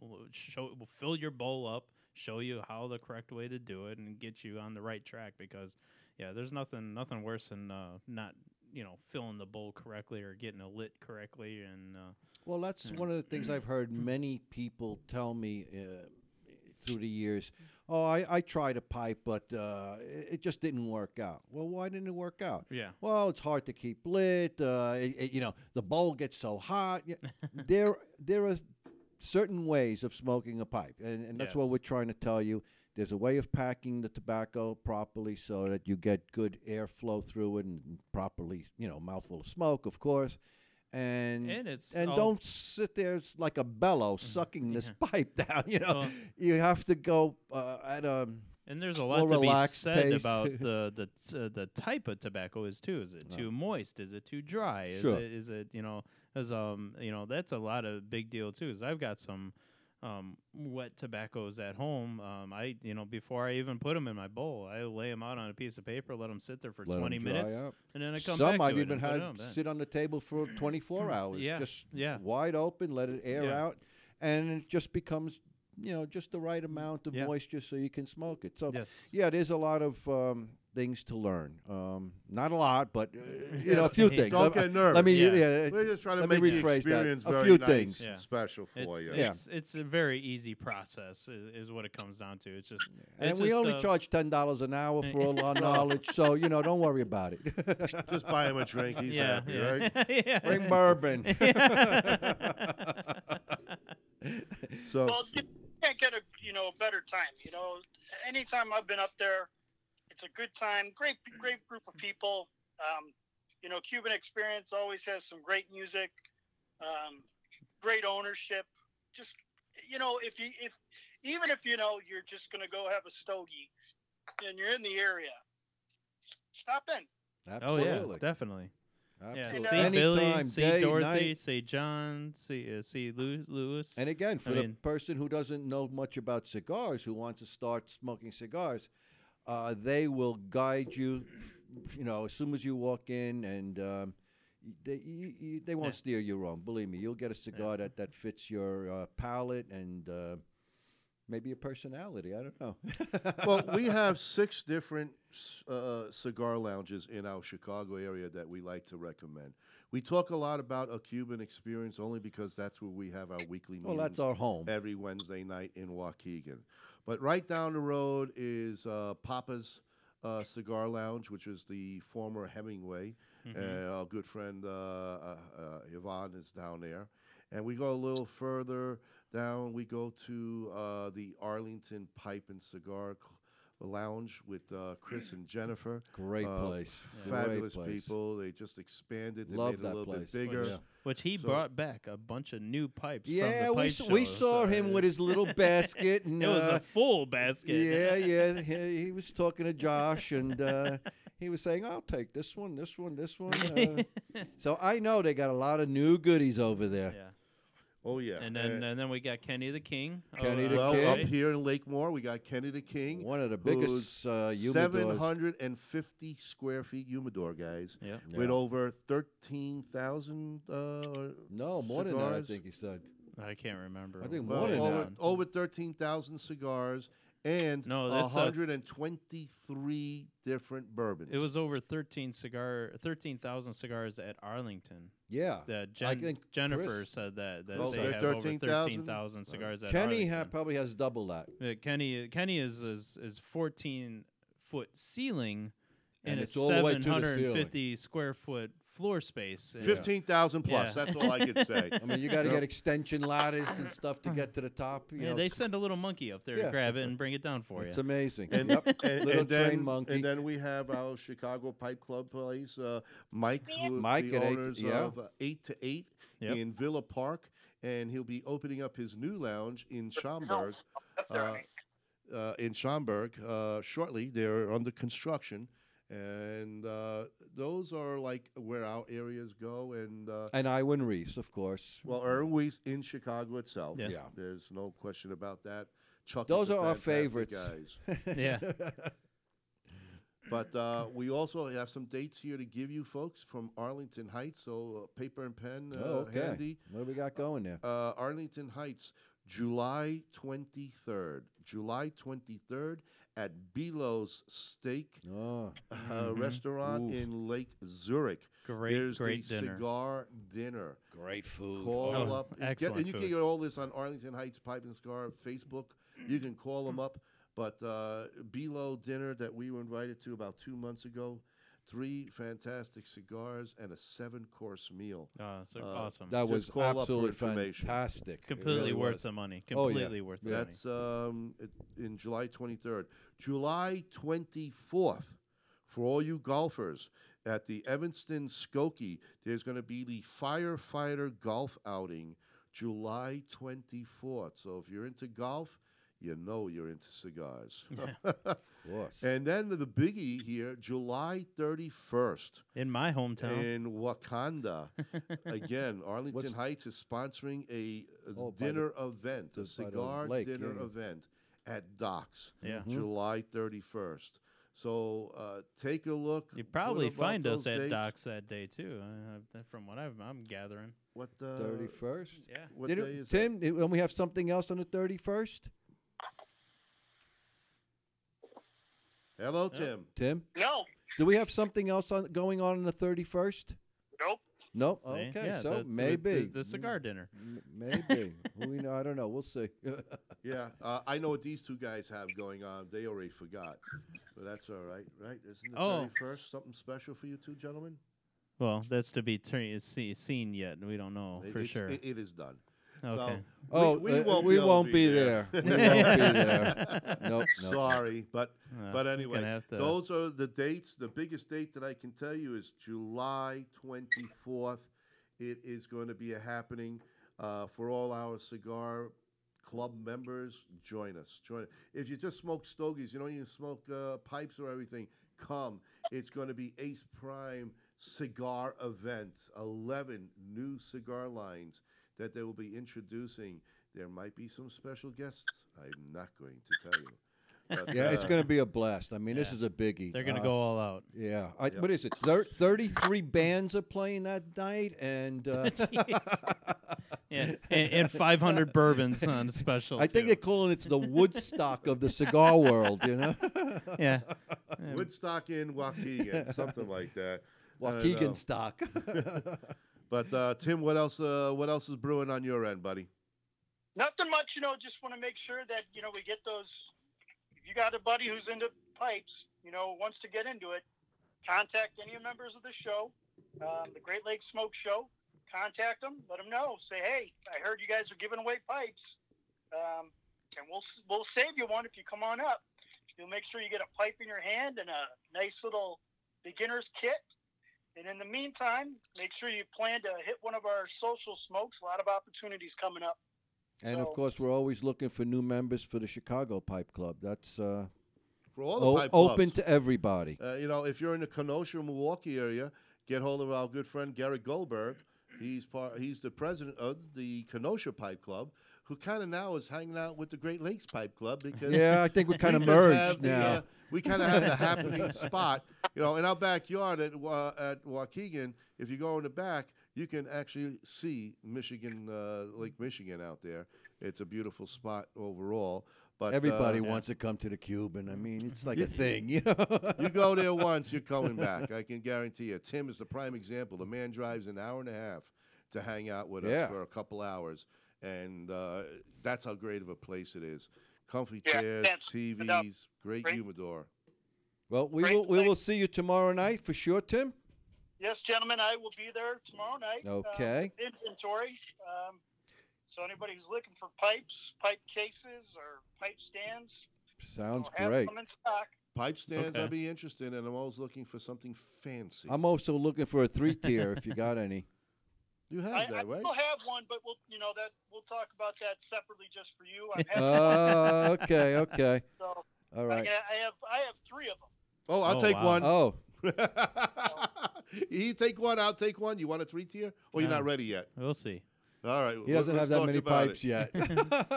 we'll show we'll fill your bowl up, show you how the correct way to do it, and get you on the right track. Because yeah, there's nothing nothing worse than uh, not you know filling the bowl correctly or getting a lit correctly. And uh, Well, that's Yeah. one of the things I've heard <clears throat> many people tell me uh, through the years. Oh, I, I tried a pipe, but uh, it, it just didn't work out. Well, why didn't it work out? yeah, Well, it's hard to keep lit. Uh, it, it- you know, the bowl gets so hot. <laughs> There, there are certain ways of smoking a pipe, and, and that's what we're trying to tell you. There's a way of packing the tobacco properly so that you get good airflow through it and properly, you know, mouthful of smoke, of course. And And it's and don't sit there like a bellow sucking this pipe <laughs> down. You know, Well- you have to go uh, at a And there's a lot to be said pace. about <laughs> the the t- uh, the type of tobacco is too. Is it too moist? Is it too dry? Is Sure. it is it you know as um you know that's a lot of big deal too. Is I've got some um wet tobaccos at home. Um I you know before I even put them in my bowl, I lay them out on a piece of paper, let them sit there for let 20 minutes, up. and then I come Some I've even had sit on the table for <clears throat> 24 hours, Yeah, just yeah. wide open, let it air Yeah. out, and it just becomes, you know, just the right amount of Yeah. moisture so you can smoke it. So, Yes. yeah, there's a lot of um, things to learn. Um, not a lot, but uh, <laughs> you Yeah, know, a few things. Don't get nervous. Let me, Yeah. yeah. We're just trying to let me make the rephrase that. experience A few nice things. Yeah. special It's, for you. Yeah. it's it's a very easy process is, is what it comes down to. It's just and it's we only uh, charge ten dollars an hour for all <laughs> our knowledge, so you know, don't worry about it. <laughs> Just buy him a drink. He's yeah, happy, yeah. right? yeah. Bring bourbon. So Well, you can't get a you know a better time. You know, anytime I've been up there, it's a good time. Great, great group of people. Um, you know, Cuban Experience always has some great music, um, great ownership. Just you know, if you if even if you know you're just gonna go have a stogie and you're in the area, stop in. Oh Absolutely. yeah, definitely. Yeah, Absolutely. see Anytime, Billy, see day, Dorothy, night. see John, see uh, see Lewis. Lewis. And again, for I the mean- person who doesn't know much about cigars, who wants to start smoking cigars, uh, they will guide you. You know, as soon as you walk in, and um, they you, you, they won't Yeah. steer you wrong. Believe me, you'll get a cigar that that fits your uh, palate and uh, maybe your personality. I don't know. <laughs> well, we have six different uh, cigar lounges in our Chicago area that we like to recommend. We talk a lot about a Cuban experience only because that's where we have our weekly meetings. well, meetings that's our home. every Wednesday night in Waukegan. But right down the road is uh, Papa's uh, Cigar Lounge, which is the former Hemingway. Uh, our good friend uh, uh, uh, Yvonne is down there. And we go a little further down. We go to uh, the Arlington Pipe and Cigar Cl- Lounge with uh, Chris and Jennifer. Great Uh, place. Fabulous Great place. people. They just expanded. They Love made it that a little place. bit bigger. Yeah. Which he So- brought back a bunch of new pipes. from Yeah, the we, pipe s- we show, saw so him with his little <laughs> basket, and It was uh, a full basket. Yeah, <laughs> yeah. He, he was talking to Josh, and uh, he was saying, "I'll take this one, this one, this one." Uh, <laughs> so I know they got a lot of new goodies over there. Yeah. Oh yeah. And then Uh, and then we got Kenny the King. Kenny the well, King. up here in Lakemore, we got Kenny the King. One of the biggest uh, Seven humidors. hundred and fifty square feet humidor, guys, Yeah. with over thirteen thousand. Uh, No, more than that. I think he said. I can't remember. I think what more well, than over, that. over thirteen thousand cigars and No, that's a- hundred and twenty-three different bourbons. It was over 13 cigar 13,000 cigars at Arlington. Yeah. That Jen, think Jennifer Chris- said that that Oh, they they're have over 13,000? 13,000 cigars at Kenny Arlington. ha- probably has double that. Uh, Kenny Kenny is is, is 14 foot ceiling And and, it's a all the way to the ceiling. 750 square foot floor space. and- fifteen thousand plus. Yeah. That's all I could say. <laughs> I mean, you got to No. get extension ladders and stuff to get to the top. You yeah, know, they send a little monkey up there Yeah. to grab it and bring it down for you. It's amazing. and, Yep. and, Little and then, train monkey. and then we have our Chicago Pipe Club place, uh, Mike, who is Mike the at eight- owners yeah. of uh, Eight to Eight Yep. in Villa Park, and he'll be opening up his new lounge in Schaumburg. <laughs> Up there, Uh, Hank. uh, in Schaumburg uh, shortly. They're under construction, and uh, those are like where our areas go. And uh, and Iwan Ries, of course. well, Irwin Weiss in Chicago itself. Yeah. Yeah. there's no question about that. Chuck, Those are our fantastic favorites. guys. <laughs> yeah. But uh, we also have some dates here to give you folks from Arlington Heights. So uh, paper and pen uh, oh, okay. handy. What do we got going there? Uh, Arlington Heights, July 23rd. July 23rd at Belo's Steak Oh, uh, Mhm. Restaurant Ooh. in Lake Zurich. Great There's great the dinner. cigar dinner. great food. Call Oh, up. and get- and you can get all this on Arlington Heights Pipe and Cigar Facebook. You can call them up. But uh, Below dinner that we were invited to about two months ago, three fantastic cigars and a seven-course meal. Oh, so Uh, awesome. That Just was call up for absolutely information. fantastic. Completely really worth was. the money. Oh, yeah. Completely worth the money. That's um, it, in July 23rd. July 24th, for all you golfers, at the Evanston Skokie. There's going to be the firefighter golf outing July 24th. So if you're into golf, you know you're into cigars. <laughs> Yeah. <laughs> and then the biggie here, July 31st. In my hometown. In Wakanda. <laughs> Again, Arlington What's Heights is sponsoring a, a oh, dinner the, event, a cigar lake, dinner yeah. event at Docks. Yeah. Mm-hmm. July 31st. So uh, take a look. You probably find us at dates. Docks that day too, uh, from what i am gathering. What uh, the 31st? Yeah. What Did day it, is Tim, it, don't we have something else on the 31st? Hello, Yeah. Tim. Tim, No, do we have something else on, going on on the thirty first? nope. No. See? Okay, Yeah, so the- the- maybe the, the cigar dinner. M- maybe. We know? I don't know. We'll see. <laughs> Yeah, uh, I know what these two guys have going on. They already forgot, but that's all right, right? Isn't the Oh. 31st something special for you two gentlemen? Well, that's to be tur- see, seen yet. We don't know It- for it's- sure. it- it is done. Okay. So, oh, we, uh, won't we be, won't be there. We <laughs> won't be there. Nope, nope. Sorry, but Uh, but anyway, gonna have to- those are the dates. The biggest date that I can tell you is July 24th. It is going to be a happening uh, for all our cigar club members. Join us. Join. If you just smoke stogies, you don't even smoke uh, pipes or everything. Come. It's going to be Ace Prime cigar event. Eleven new cigar lines that they will be introducing. There might be some special guests. I'm not going to tell you. But, Yeah, it's uh, going to be a blast. I mean, this is a biggie. They're gonna Uh, go all out. Yeah. I, Yep. What is it? Thir- Thirty-three bands are playing that night, and uh, <laughs> <laughs> yeah, and, and 500 bourbons on special. I think too. they're calling it the Woodstock of the cigar world. You know, yeah. <laughs> Yeah. Woodstock in Waukegan, something like that. I. Waukegan stock. But uh, Tim, what else? Uh, what else is brewing on your end, buddy? Nothing much, you know. Just want to make sure that you know we get those. If you got a buddy who's into pipes, you know, wants to get into it, contact any members of the show, um, the Great Lakes Smoke Show. Contact them, let them know. Say, hey, I heard you guys are giving away pipes, um, and we'll we'll save you one if you come on up. You'll make sure you get a pipe in your hand and a nice little beginner's kit. And in the meantime, make sure you plan to hit one of our social smokes. A lot of opportunities coming up. and of course, we're always looking for new members for the Chicago Pipe Club. That's uh, For all the o- pipe open clubs. to everybody. Uh, you know, if you're in the Kenosha, Milwaukee area, get hold of our good friend Gary Goldberg. He's part. He's the president of the Kenosha Pipe Club, who kind of now is hanging out with the Great Lakes Pipe Club because Yeah, I think we're kind of merged have the, uh, we kind of have the happening spot. You know, in our backyard at Wa- at Waukegan, if you go in the back, you can actually see Michigan, uh, Lake Michigan out there. It's a beautiful spot overall. But Everybody uh, wants to come to the Cuban. I mean, it's like a thing, you know. you go there <laughs> once, you're coming back. I can guarantee you. Tim is the prime example. The man drives an hour and a half to hang out with Yeah. us for a couple hours, and uh, that's how great of a place it is. Comfy Yeah, chairs. TVs, great Great. humidor. Well, we Great will we will see you tomorrow night for sure, Tim. Yes, gentlemen, I will be there tomorrow night. uh, Okay. with inventory. Um, so anybody who's looking for pipes, pipe cases, or pipe stands, Sounds we'll have great. them in stock. Pipe stands, Okay. I'd be interested in. I'm always looking for something fancy. I'm also looking for a three tier if you got any. You have I, that, I right? will have one, but we'll, you know, that we'll talk about that separately just for you. I'm happy. Uh, <laughs> okay, okay. <laughs> so All I, I have, I have three of them. Oh, I'll Oh, take wow. one. Oh, <laughs> you take one, I'll take one. You want a three tier? Or you're not ready yet? We'll see. All right. he doesn't have that many pipes it. yet.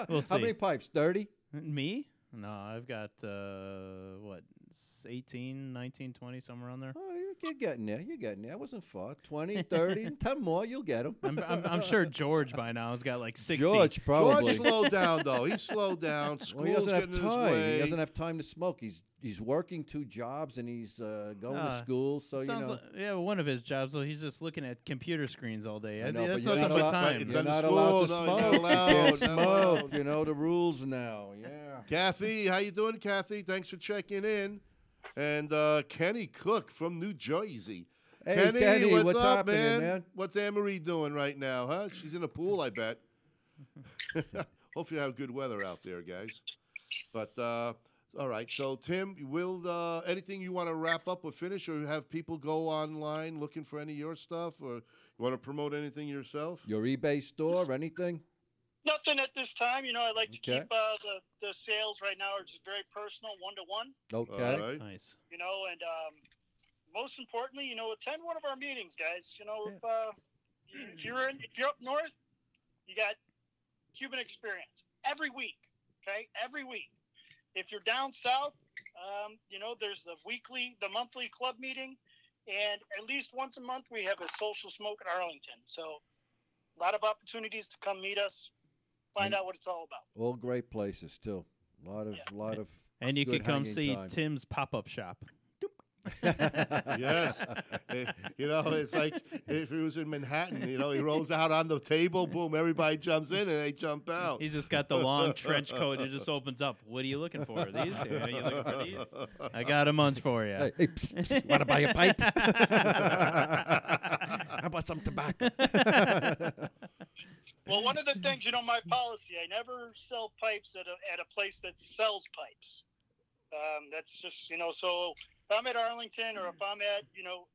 We'll see. How many pipes? 30? Me? No, I've got uh, what, s- 18, 19, 20, somewhere on there. Oh, you're, you're getting there. You're getting there. It wasn't far. 20, 30, <laughs> 10 more. You'll get them. I'm, I'm, I'm sure George by now has got like 60. George probably. George slowed down though. He slowed down. School's <laughs> well, he doesn't have getting in his time. He doesn't have time to smoke. He's he's working two jobs and he's uh, going to Ah, school. So you know, like, yeah, one of his jobs, though, he's just looking at computer screens all day. I I know, think but that's you're nothing not but allowed- time. It's you're not allowed to. No, smoke. you're not you allowed, can't smoke. You know the rules now. Yeah. Kathy, how you doing, Kathy? Thanks for checking in. And uh, Kenny Cook from New Jersey. Hey, Kenny, Kenny, what's, what's up, happening, man? man? What's Anne Marie doing right now, huh? She's in a pool, I bet. <laughs> Hope you have good weather out there, guys. But uh, All right. So Tim, will uh, anything you want to wrap up or finish, or have people go online looking for any of your stuff, or you want to promote anything yourself? Your eBay store, anything? Nothing at this time. You know, I like to Okay. keep uh, the the sales right now are just very personal, one to one. Okay. All right. Nice. You know, and um, most importantly, you know, attend one of our meetings, guys. You know, Yeah. if, uh, if you're in, if you're up north, you got Cuban Experience every week. Okay, every week. If you're down south, um, you know, there's the weekly, the monthly club meeting, and at least once a month we have a social smoke at Arlington. So, a lot of opportunities to come meet us, find And- out what it's all about. All great places too. A lot of, Yeah. lot of. <laughs> And you Good could come see time. Tim's pop up shop. <laughs> yes. Eh, you know, it's like if he was in Manhattan, you know, he rolls out on the table, boom, everybody jumps in and they jump out. He's just got the long trench coat. It just opens up. What are you looking for? These? <laughs> Are you looking for these? I got a munch for you. Hey, hey, psst, psst, want to buy a pipe? How about some tobacco? Well, one of the <laughs> things, you know, my policy, I never sell pipes at a, at a place that sells pipes. Um, that's just, you know, so if I'm at Arlington or if I'm at, you know,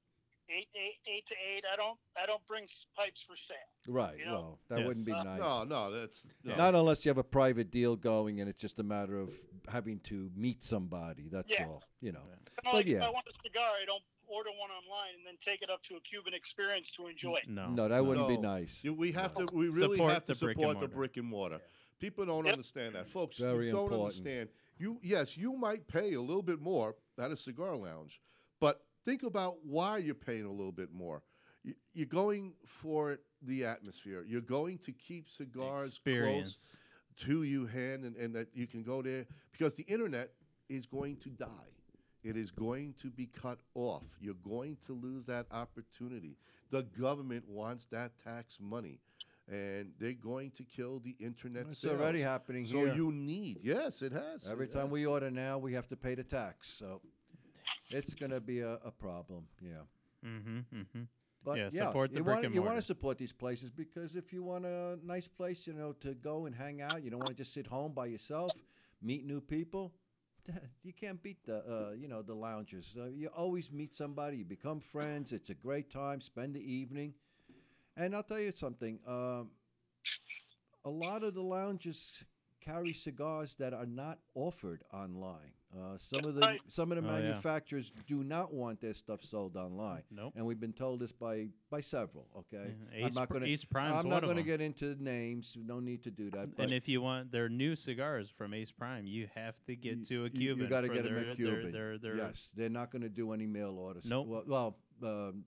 eight, eight, eight to eight, I don't, I don't bring pipes for sale. right. You know? Well, that Yes. wouldn't be Uh, nice. No, no, that's no. Not unless you have a private deal going and it's just a matter of having to meet somebody. That's Yeah. all. You know. Kind of But like if yeah. I want a cigar, I don't order one online and then take it up to a Cuban experience to enjoy it. No. No, that wouldn't be nice. You- we have to. We really Support have to the brick support the brick and mortar. People don't Yep. understand that, folks. Very you don't important. understand. You yes, you might pay a little bit more at a cigar lounge, but think about why you're paying a little bit more. You- You're going for the atmosphere. You're going to keep cigars close to you hand and, and that you can go there because the internet is going to die. It is going to be cut off. You're going to lose that opportunity. The government wants that tax money and they're going to kill the internet It's sales. already happening So here. you need, yes, it has. Every It time has. we order now, we have to pay the tax. So it's going to be a, a problem. Yeah. Mm-hmm. Mm-hmm. But Yeah, yeah, support the you brick want and you want to support these places because if you want a nice place, you know, to go and hang out, you don't want to just sit home by yourself, meet new people. You can't beat the uh, you know the lounges. Uh, you always meet somebody, you become friends. It's a great time. Spend the evening, and I'll tell you something. Um, a lot of the lounges carry cigars that are not offered online. Uh, some of the Right. some of the Oh, yeah. manufacturers do not want their stuff sold online Nope. and we've been told this by by several. Okay, Yeah, Ace I'm not going to. Ace Prime's I'm not going to get into names. No need to do that. But and if you want their new cigars from Ace Prime, you have to get you- to a you- Cuban. You, got to for get them their, at Cuban. Their, their, their, yes, they're not going to do any mail orders. Nope. Well, well um,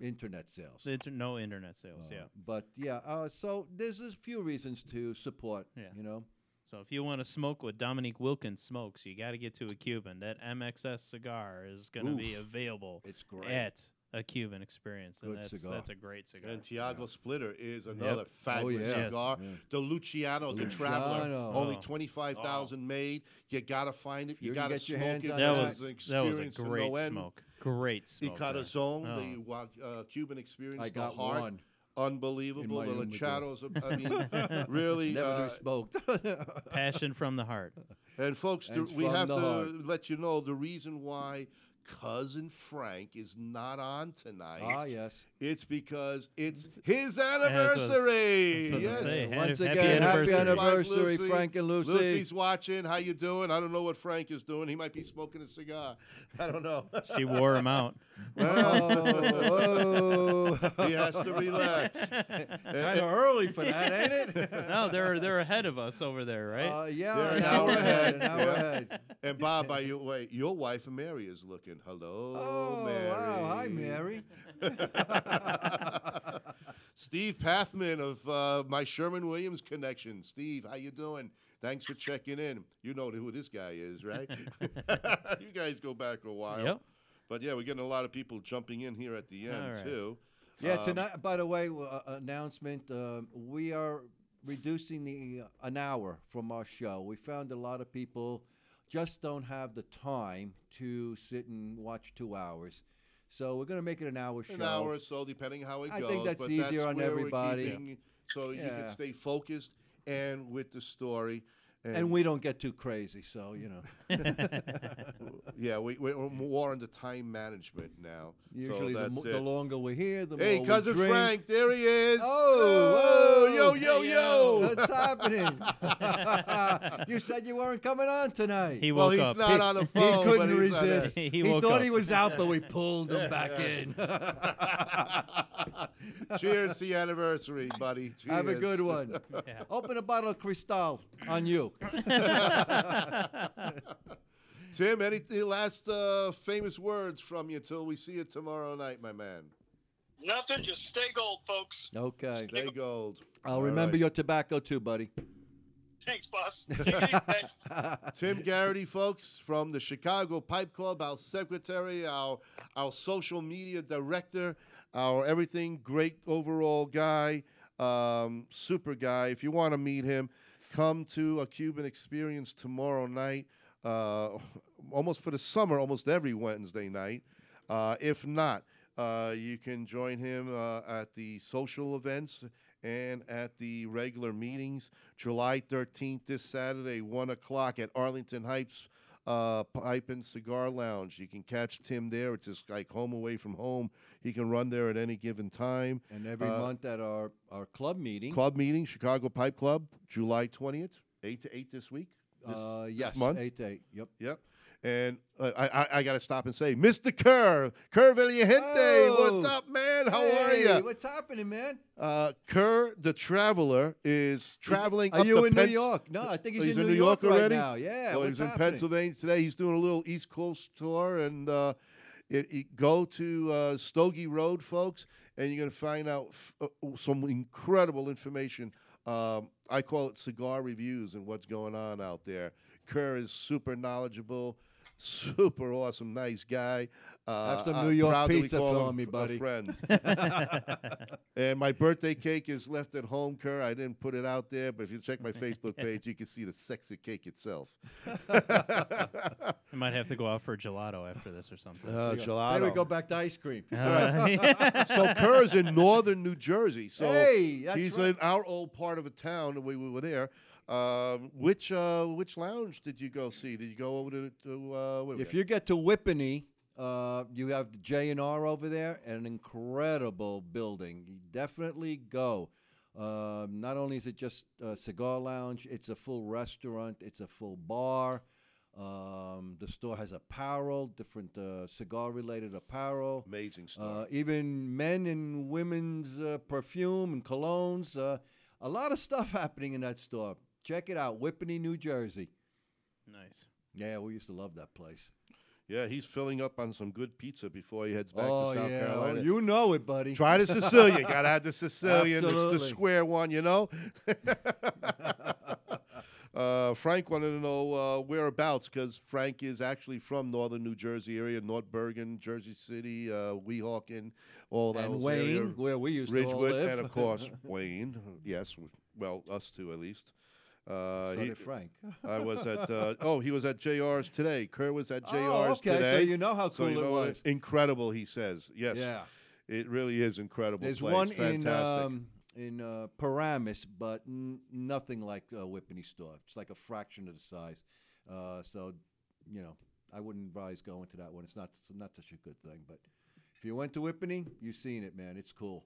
internet sales. inter- no internet sales. Uh, yeah. But yeah, uh, so there's a few reasons to support. Yeah. You know. So if you want to smoke what Dominique Wilkins smokes, you got to get to a Cuban. That MXS cigar is going to be available It's great. at a Cuban experience, and Good that's cigar. that's a great cigar. And Tiago Splitter is another Oh fabulous yeah. cigar. Yeah. The Luciano, the Traveler, Luciano. only Oh. twenty five thousand made. You gotta find it. you You gotta smoke it. that that. was that was a experience great no end. smoke. Great smoke. there. Corazon, Oh. the uh, Cuban experience, I the got heart, one. Unbelievable. my The humidor. Luchados, I mean, <laughs> really. Never uh, smoked. <laughs> Passion from the heart. and folks, the, And we from have the to heart. let you know the reason why cousin Frank is not on tonight. ah, yes. It's because it's his I was- I was anniversary. about yes. happy- Once again, happy anniversary. anniversary, Lucy. Frank and Lucy. Lucy's watching. How you doing? I don't know what Frank is doing. He might be smoking a cigar. <laughs> I don't know. She wore him out. <laughs> oh, whoa. he has to relax. <laughs> kind of early for that, ain't it? no, they're they're ahead of us over there, right? Uh, yeah, They're an an hour hour ahead. ahead. An hour Yeah. ahead. And Bob, by your way, your wife Mary is looking. Hello, Oh, Mary. wow. Hi, Mary. <laughs> Steve Pathman of uh, my Sherwin-Williams connection. Steve, how you doing? Thanks for checking in. You know who this guy is, right? <laughs> you guys go back a while. Yep. But yeah, we're getting a lot of people jumping in here at the end All right. too. Yeah, Um, tonight, by the way, uh, announcement um, we are reducing the uh, an hour from our show. We found a lot of people just don't have the time to sit and watch two hours. So we're going to make it an hour show. An hour or so, depending how it I goes. think that's easier on everybody. keeping- so you can stay focused and with the story. And we don't get too crazy, so you know. <laughs> yeah, we, we're more into time management now. so Usually, the, that's mo- the longer we're here, the Hey, more cousin we drink. Frank, there he is. Oh, Oh, oh yo, oh, yo, hey, yo. What's <laughs> happening? <laughs> you said you weren't coming on tonight. he well, woke he's up. not on the phone. he couldn't but he's resist. He He, woke thought up. he was out, but we pulled him back in. Cheers to the anniversary, buddy. Have a good one. Yeah. Open a bottle of Cristal on you. <laughs> Tim, any any last uh, famous words from you till we see you tomorrow night, my man? Nothing. Just stay gold, folks. Okay. Stay gold. I'll All remember right. your tobacco too, buddy. Thanks, boss. <laughs> Take it easy, guys. <laughs> Tim Garrity, folks, from the Chicago Pipe Club, our secretary, our our social media director, our everything great overall guy, um, super guy. If you want to meet him, come to a Cuban experience tomorrow night. Uh, almost for the summer, almost every Wednesday night. Uh, if not, uh, you can join him uh, at the social events and at the regular meetings. July 13th, this Saturday, 1 o'clock at Arlington Heights uh, Pipe and Cigar Lounge. You can catch Tim there. It's just like home away from home. He can run there at any given time. And every Uh, month at our, our club meeting. Club meeting, Chicago Pipe Club, July 20th, 8 to 8 this week. This- uh, yes, month? eight to eight. Yep. Yep. And uh, I, I, I got to stop and say, Mr. Kerr, Kerr what's Oh. up, man? How Hey, are you? What's happening, man? Uh, Kerr, the traveler, is traveling. Are up you in New York? No, I think he's, Oh, he's in in New York, York right already? now. Yeah. well, what's he's in? Pennsylvania today. He's doing a little East Coast tour, and uh, it, it- go to uh, Stogie Road, folks, and you're going to find out f- uh, some incredible information. Um, I call it cigar reviews and what's going on out there. Kerr is super knowledgeable, super awesome, nice guy. Uh, Have some I'm New York proud that we pizza call for him me, a buddy. friend. <laughs> And my birthday cake is left at home, Kerr. I didn't put it out there, but if you check my Facebook page, you can see the sexy cake itself. <laughs> I might have to go out for a gelato after this or something. Uh, Maybe we go back to ice cream. <laughs> Uh, so Kerr is in northern New Jersey. So hey, he's right. in our old part of a town, and we were there. Um, which uh, which lounge did you go see? Did you go over to, to uh, If you get to Whippany, uh, you have the J and R over there, an incredible building. You definitely go. Um, not only is it just a cigar lounge, it's a full restaurant, it's a full bar. Um, the store has apparel, different uh, cigar-related apparel. amazing store. Uh, even men and women's uh, perfume and colognes. Uh, a lot of stuff <laughs> happening in that store. Check it out, Whippany, New Jersey. nice. Yeah, we used to love that place. yeah, he's filling up on some good pizza before he heads back oh to South yeah, oh, Carolina. you know it, buddy. Try the Sicilian. <laughs> Gotta have the Sicilian, the, the square one, you know. <laughs> uh, Frank wanted to know uh, whereabouts because Frank is actually from northern New Jersey area, North Bergen, Jersey City, uh, Weehawken, all that and area. Wayne, where we used to all live, and of course <laughs> Wayne. Yes, well, us two at least. Uh, so he- Frank. I was at. Uh, <laughs> oh, he was at JR's today. Kerr was at JR's oh, okay. today. So you know how So cool you it know was. Incredible, he says. Yes, Yeah. it really is incredible. There's place. one in Fantastic. um, in uh, Paramus, but n- nothing like uh, Whippany store. It's like a fraction of the size. Uh, so, you know, I wouldn't advise going to that one. It's not it's not such a good thing. But if you went to Whippany, you've seen it, man. It's cool.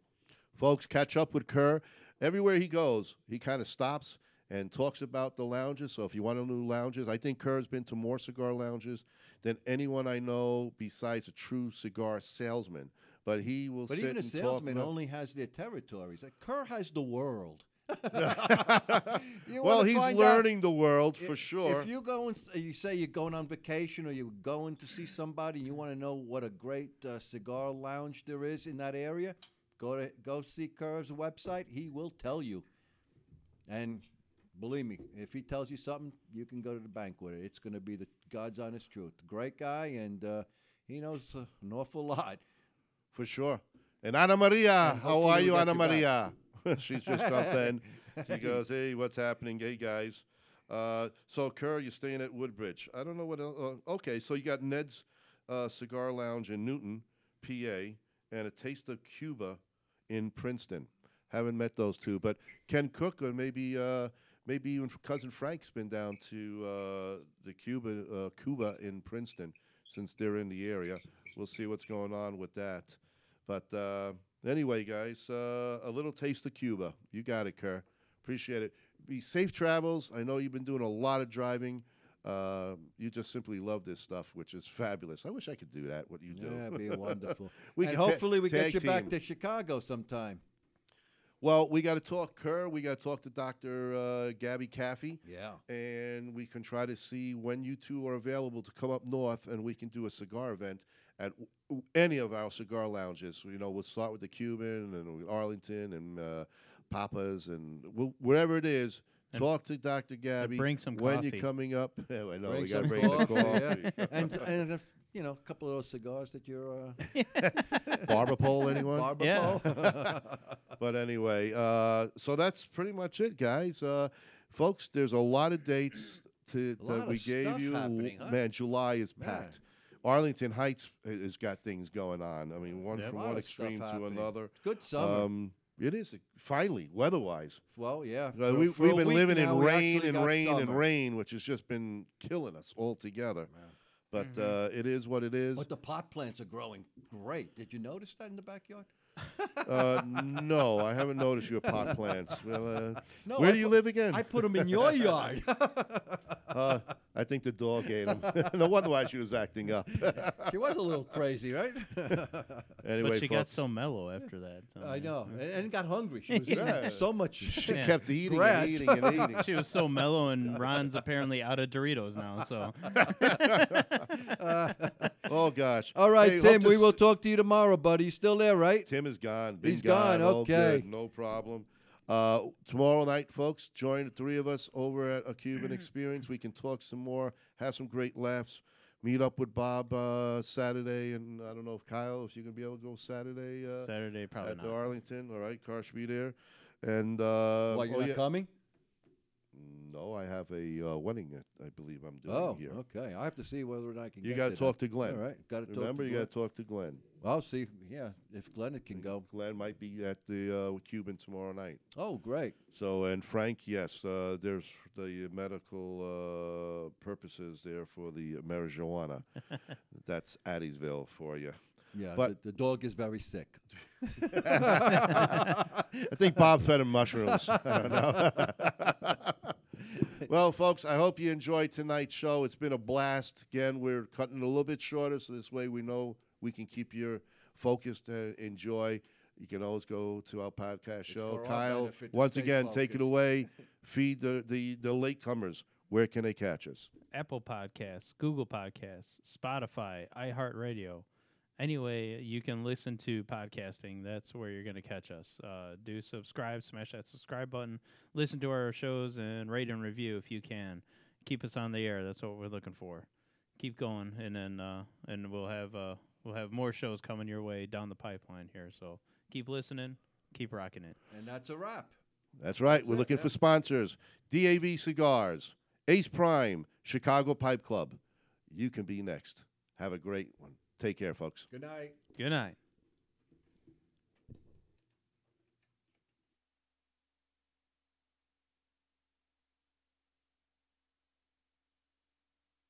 Folks, catch up with Kerr. Everywhere he goes, he kind of stops and talks about the lounges. So if you want to know lounges, I think Kerr's been to more cigar lounges than anyone I know besides a true cigar salesman. But he will But even a salesman only has their territories. Like Kerr has the world. <laughs> <laughs> Well, he's learning the world for sure. If you go and you say you're going on vacation or you're going to see somebody and you want to know what a great uh, cigar lounge there is in that area, go to go see Kerr's website. He will tell you. And believe me, if he tells you something, you can go to the bank with it. It's going to be the God's honest truth. Great guy, and uh, he knows uh, an awful lot. For sure. And Ana Maria, And how are you, Ana. Maria? <laughs> She's just in. <laughs> She goes, hey, what's happening? Hey, guys. Uh, so, Kerr, you're staying at Woodbridge. I don't know what else. Uh, okay, so you got Ned's uh, Cigar Lounge in Newtown, PA, and a Taste of Cuba in Princeton. Haven't met those two, but Ken Cook or maybe uh, maybe even cousin Frank's been down to uh, the Cuba uh, Cuba in Princeton since they're in the area. We'll see what's going on with that. But uh, anyway, guys, uh, a little taste of Cuba. You got it, Kerr. Appreciate it. Be safe travels. I know you've been doing a lot of driving. Uh, you just simply love this stuff, which is fabulous. I wish I could do that. What you do. Yeah, be <laughs> wonderful. We and hopefully we get you back to Chicago sometime. Well, we got to talk Kerr. We got to talk to Dr. Uh, Gabby Caffey. Yeah. and we can try to see when you two are available to come up north and we can do a cigar event at w- w- any of our cigar lounges. You know, we'll start with the Cuban and Arlington and uh, Papa's and we'll, wherever it is. And- talk to Dr. Gabby. bring some when coffee. you're coming up. <laughs> I know Bring we got to some bring the coffee, yeah. coffee. and and if, you know, a couple of those cigars that you're uh, <laughs> <laughs> Barber pole, anyone? barber Yeah. pole. <laughs> But anyway, uh, so that's pretty much it, guys. Uh, folks, there's a lot of dates to, A lot that of we gave stuff you. huh? Man, July is Man. packed. Arlington Heights has got things going on. I mean, one Yep. from one extreme to happening. another. Good summer. Um, it is finally weather-wise. well, yeah. Uh, for- we, for we've been living in rain and got rain and rain, which has just been killing us altogether. Yeah. But Mhm. uh, it is what it is. But the pot plants are growing great. Did you notice that in the backyard? <laughs> uh, no, I haven't noticed your pot plants. Well, uh, No, where I do you put- live again? I put them in your <laughs> yard. Uh, I think the dog ate them. <laughs> no wonder why she was acting up. she was a little crazy, right? anyway, but she got folks, so mellow after that. so, I know, and, and got hungry. She was eating Yeah. so much. she Yeah. kept eating Grass. and eating and eating. She was so mellow, and Ron's apparently out of Doritos now. So oh gosh! All right, Hey, hope Tim. to We s- will talk to you tomorrow, buddy. You still there, right? Tim is gone. Been He's gone, all okay. good, no problem. Uh, tomorrow night, folks, join the three of us over at a Cuban <clears throat> Experience. We can talk some more, have some great laughs. Meet up with Bob uh, Saturday, and I don't know if Kyle, if you're gonna be able to go Saturday uh, Saturday probably at not. the Arlington. All right, Car should be there. And uh, Why you're oh, not yeah. coming? No, I have a uh, wedding. that I believe I'm doing Oh, here. okay. I have to see whether or not I can. You got to talk to Glenn. All right, got to talk. Remember, to you Glenn. got to talk to Glenn. I'll see. Yeah, if Glenn can go. Glenn might be at the uh, Cuban tomorrow night. Oh, great. So, and Frank, yes, uh, there's the medical uh, purposes there for the marijuana. <laughs> That's Addiesville for you. Yeah, But- the, the dog is very sick. <laughs> I think Bob fed him mushrooms. <laughs> I don't know. <laughs> well, folks, I hope you enjoyed tonight's show. It's been a blast. Again, we're cutting a little bit shorter, so this way we know we can keep you focused and enjoy. You can always go to our podcast show. Kyle, once stay again, take it away. Feed the, the, the latecomers. Where can they catch us? Apple Podcasts, Google Podcasts, Spotify, iHeartRadio. Anyway, you can listen to podcasting. That's where you're going to catch us. Uh, do subscribe, smash that subscribe button, listen to our shows, and rate and review if you can. Keep us on the air. That's what we're looking for. Keep going, and then uh, and we'll have uh, we'll have more shows coming your way down the pipeline here. So keep listening, keep rocking it. And that's a wrap. That's right. That's We're it, looking yeah. for sponsors. DAV Cigars, Ace Prime, Chicago Pipe Club. You can be next. Have a great one. Take care, folks. Good night. Good night.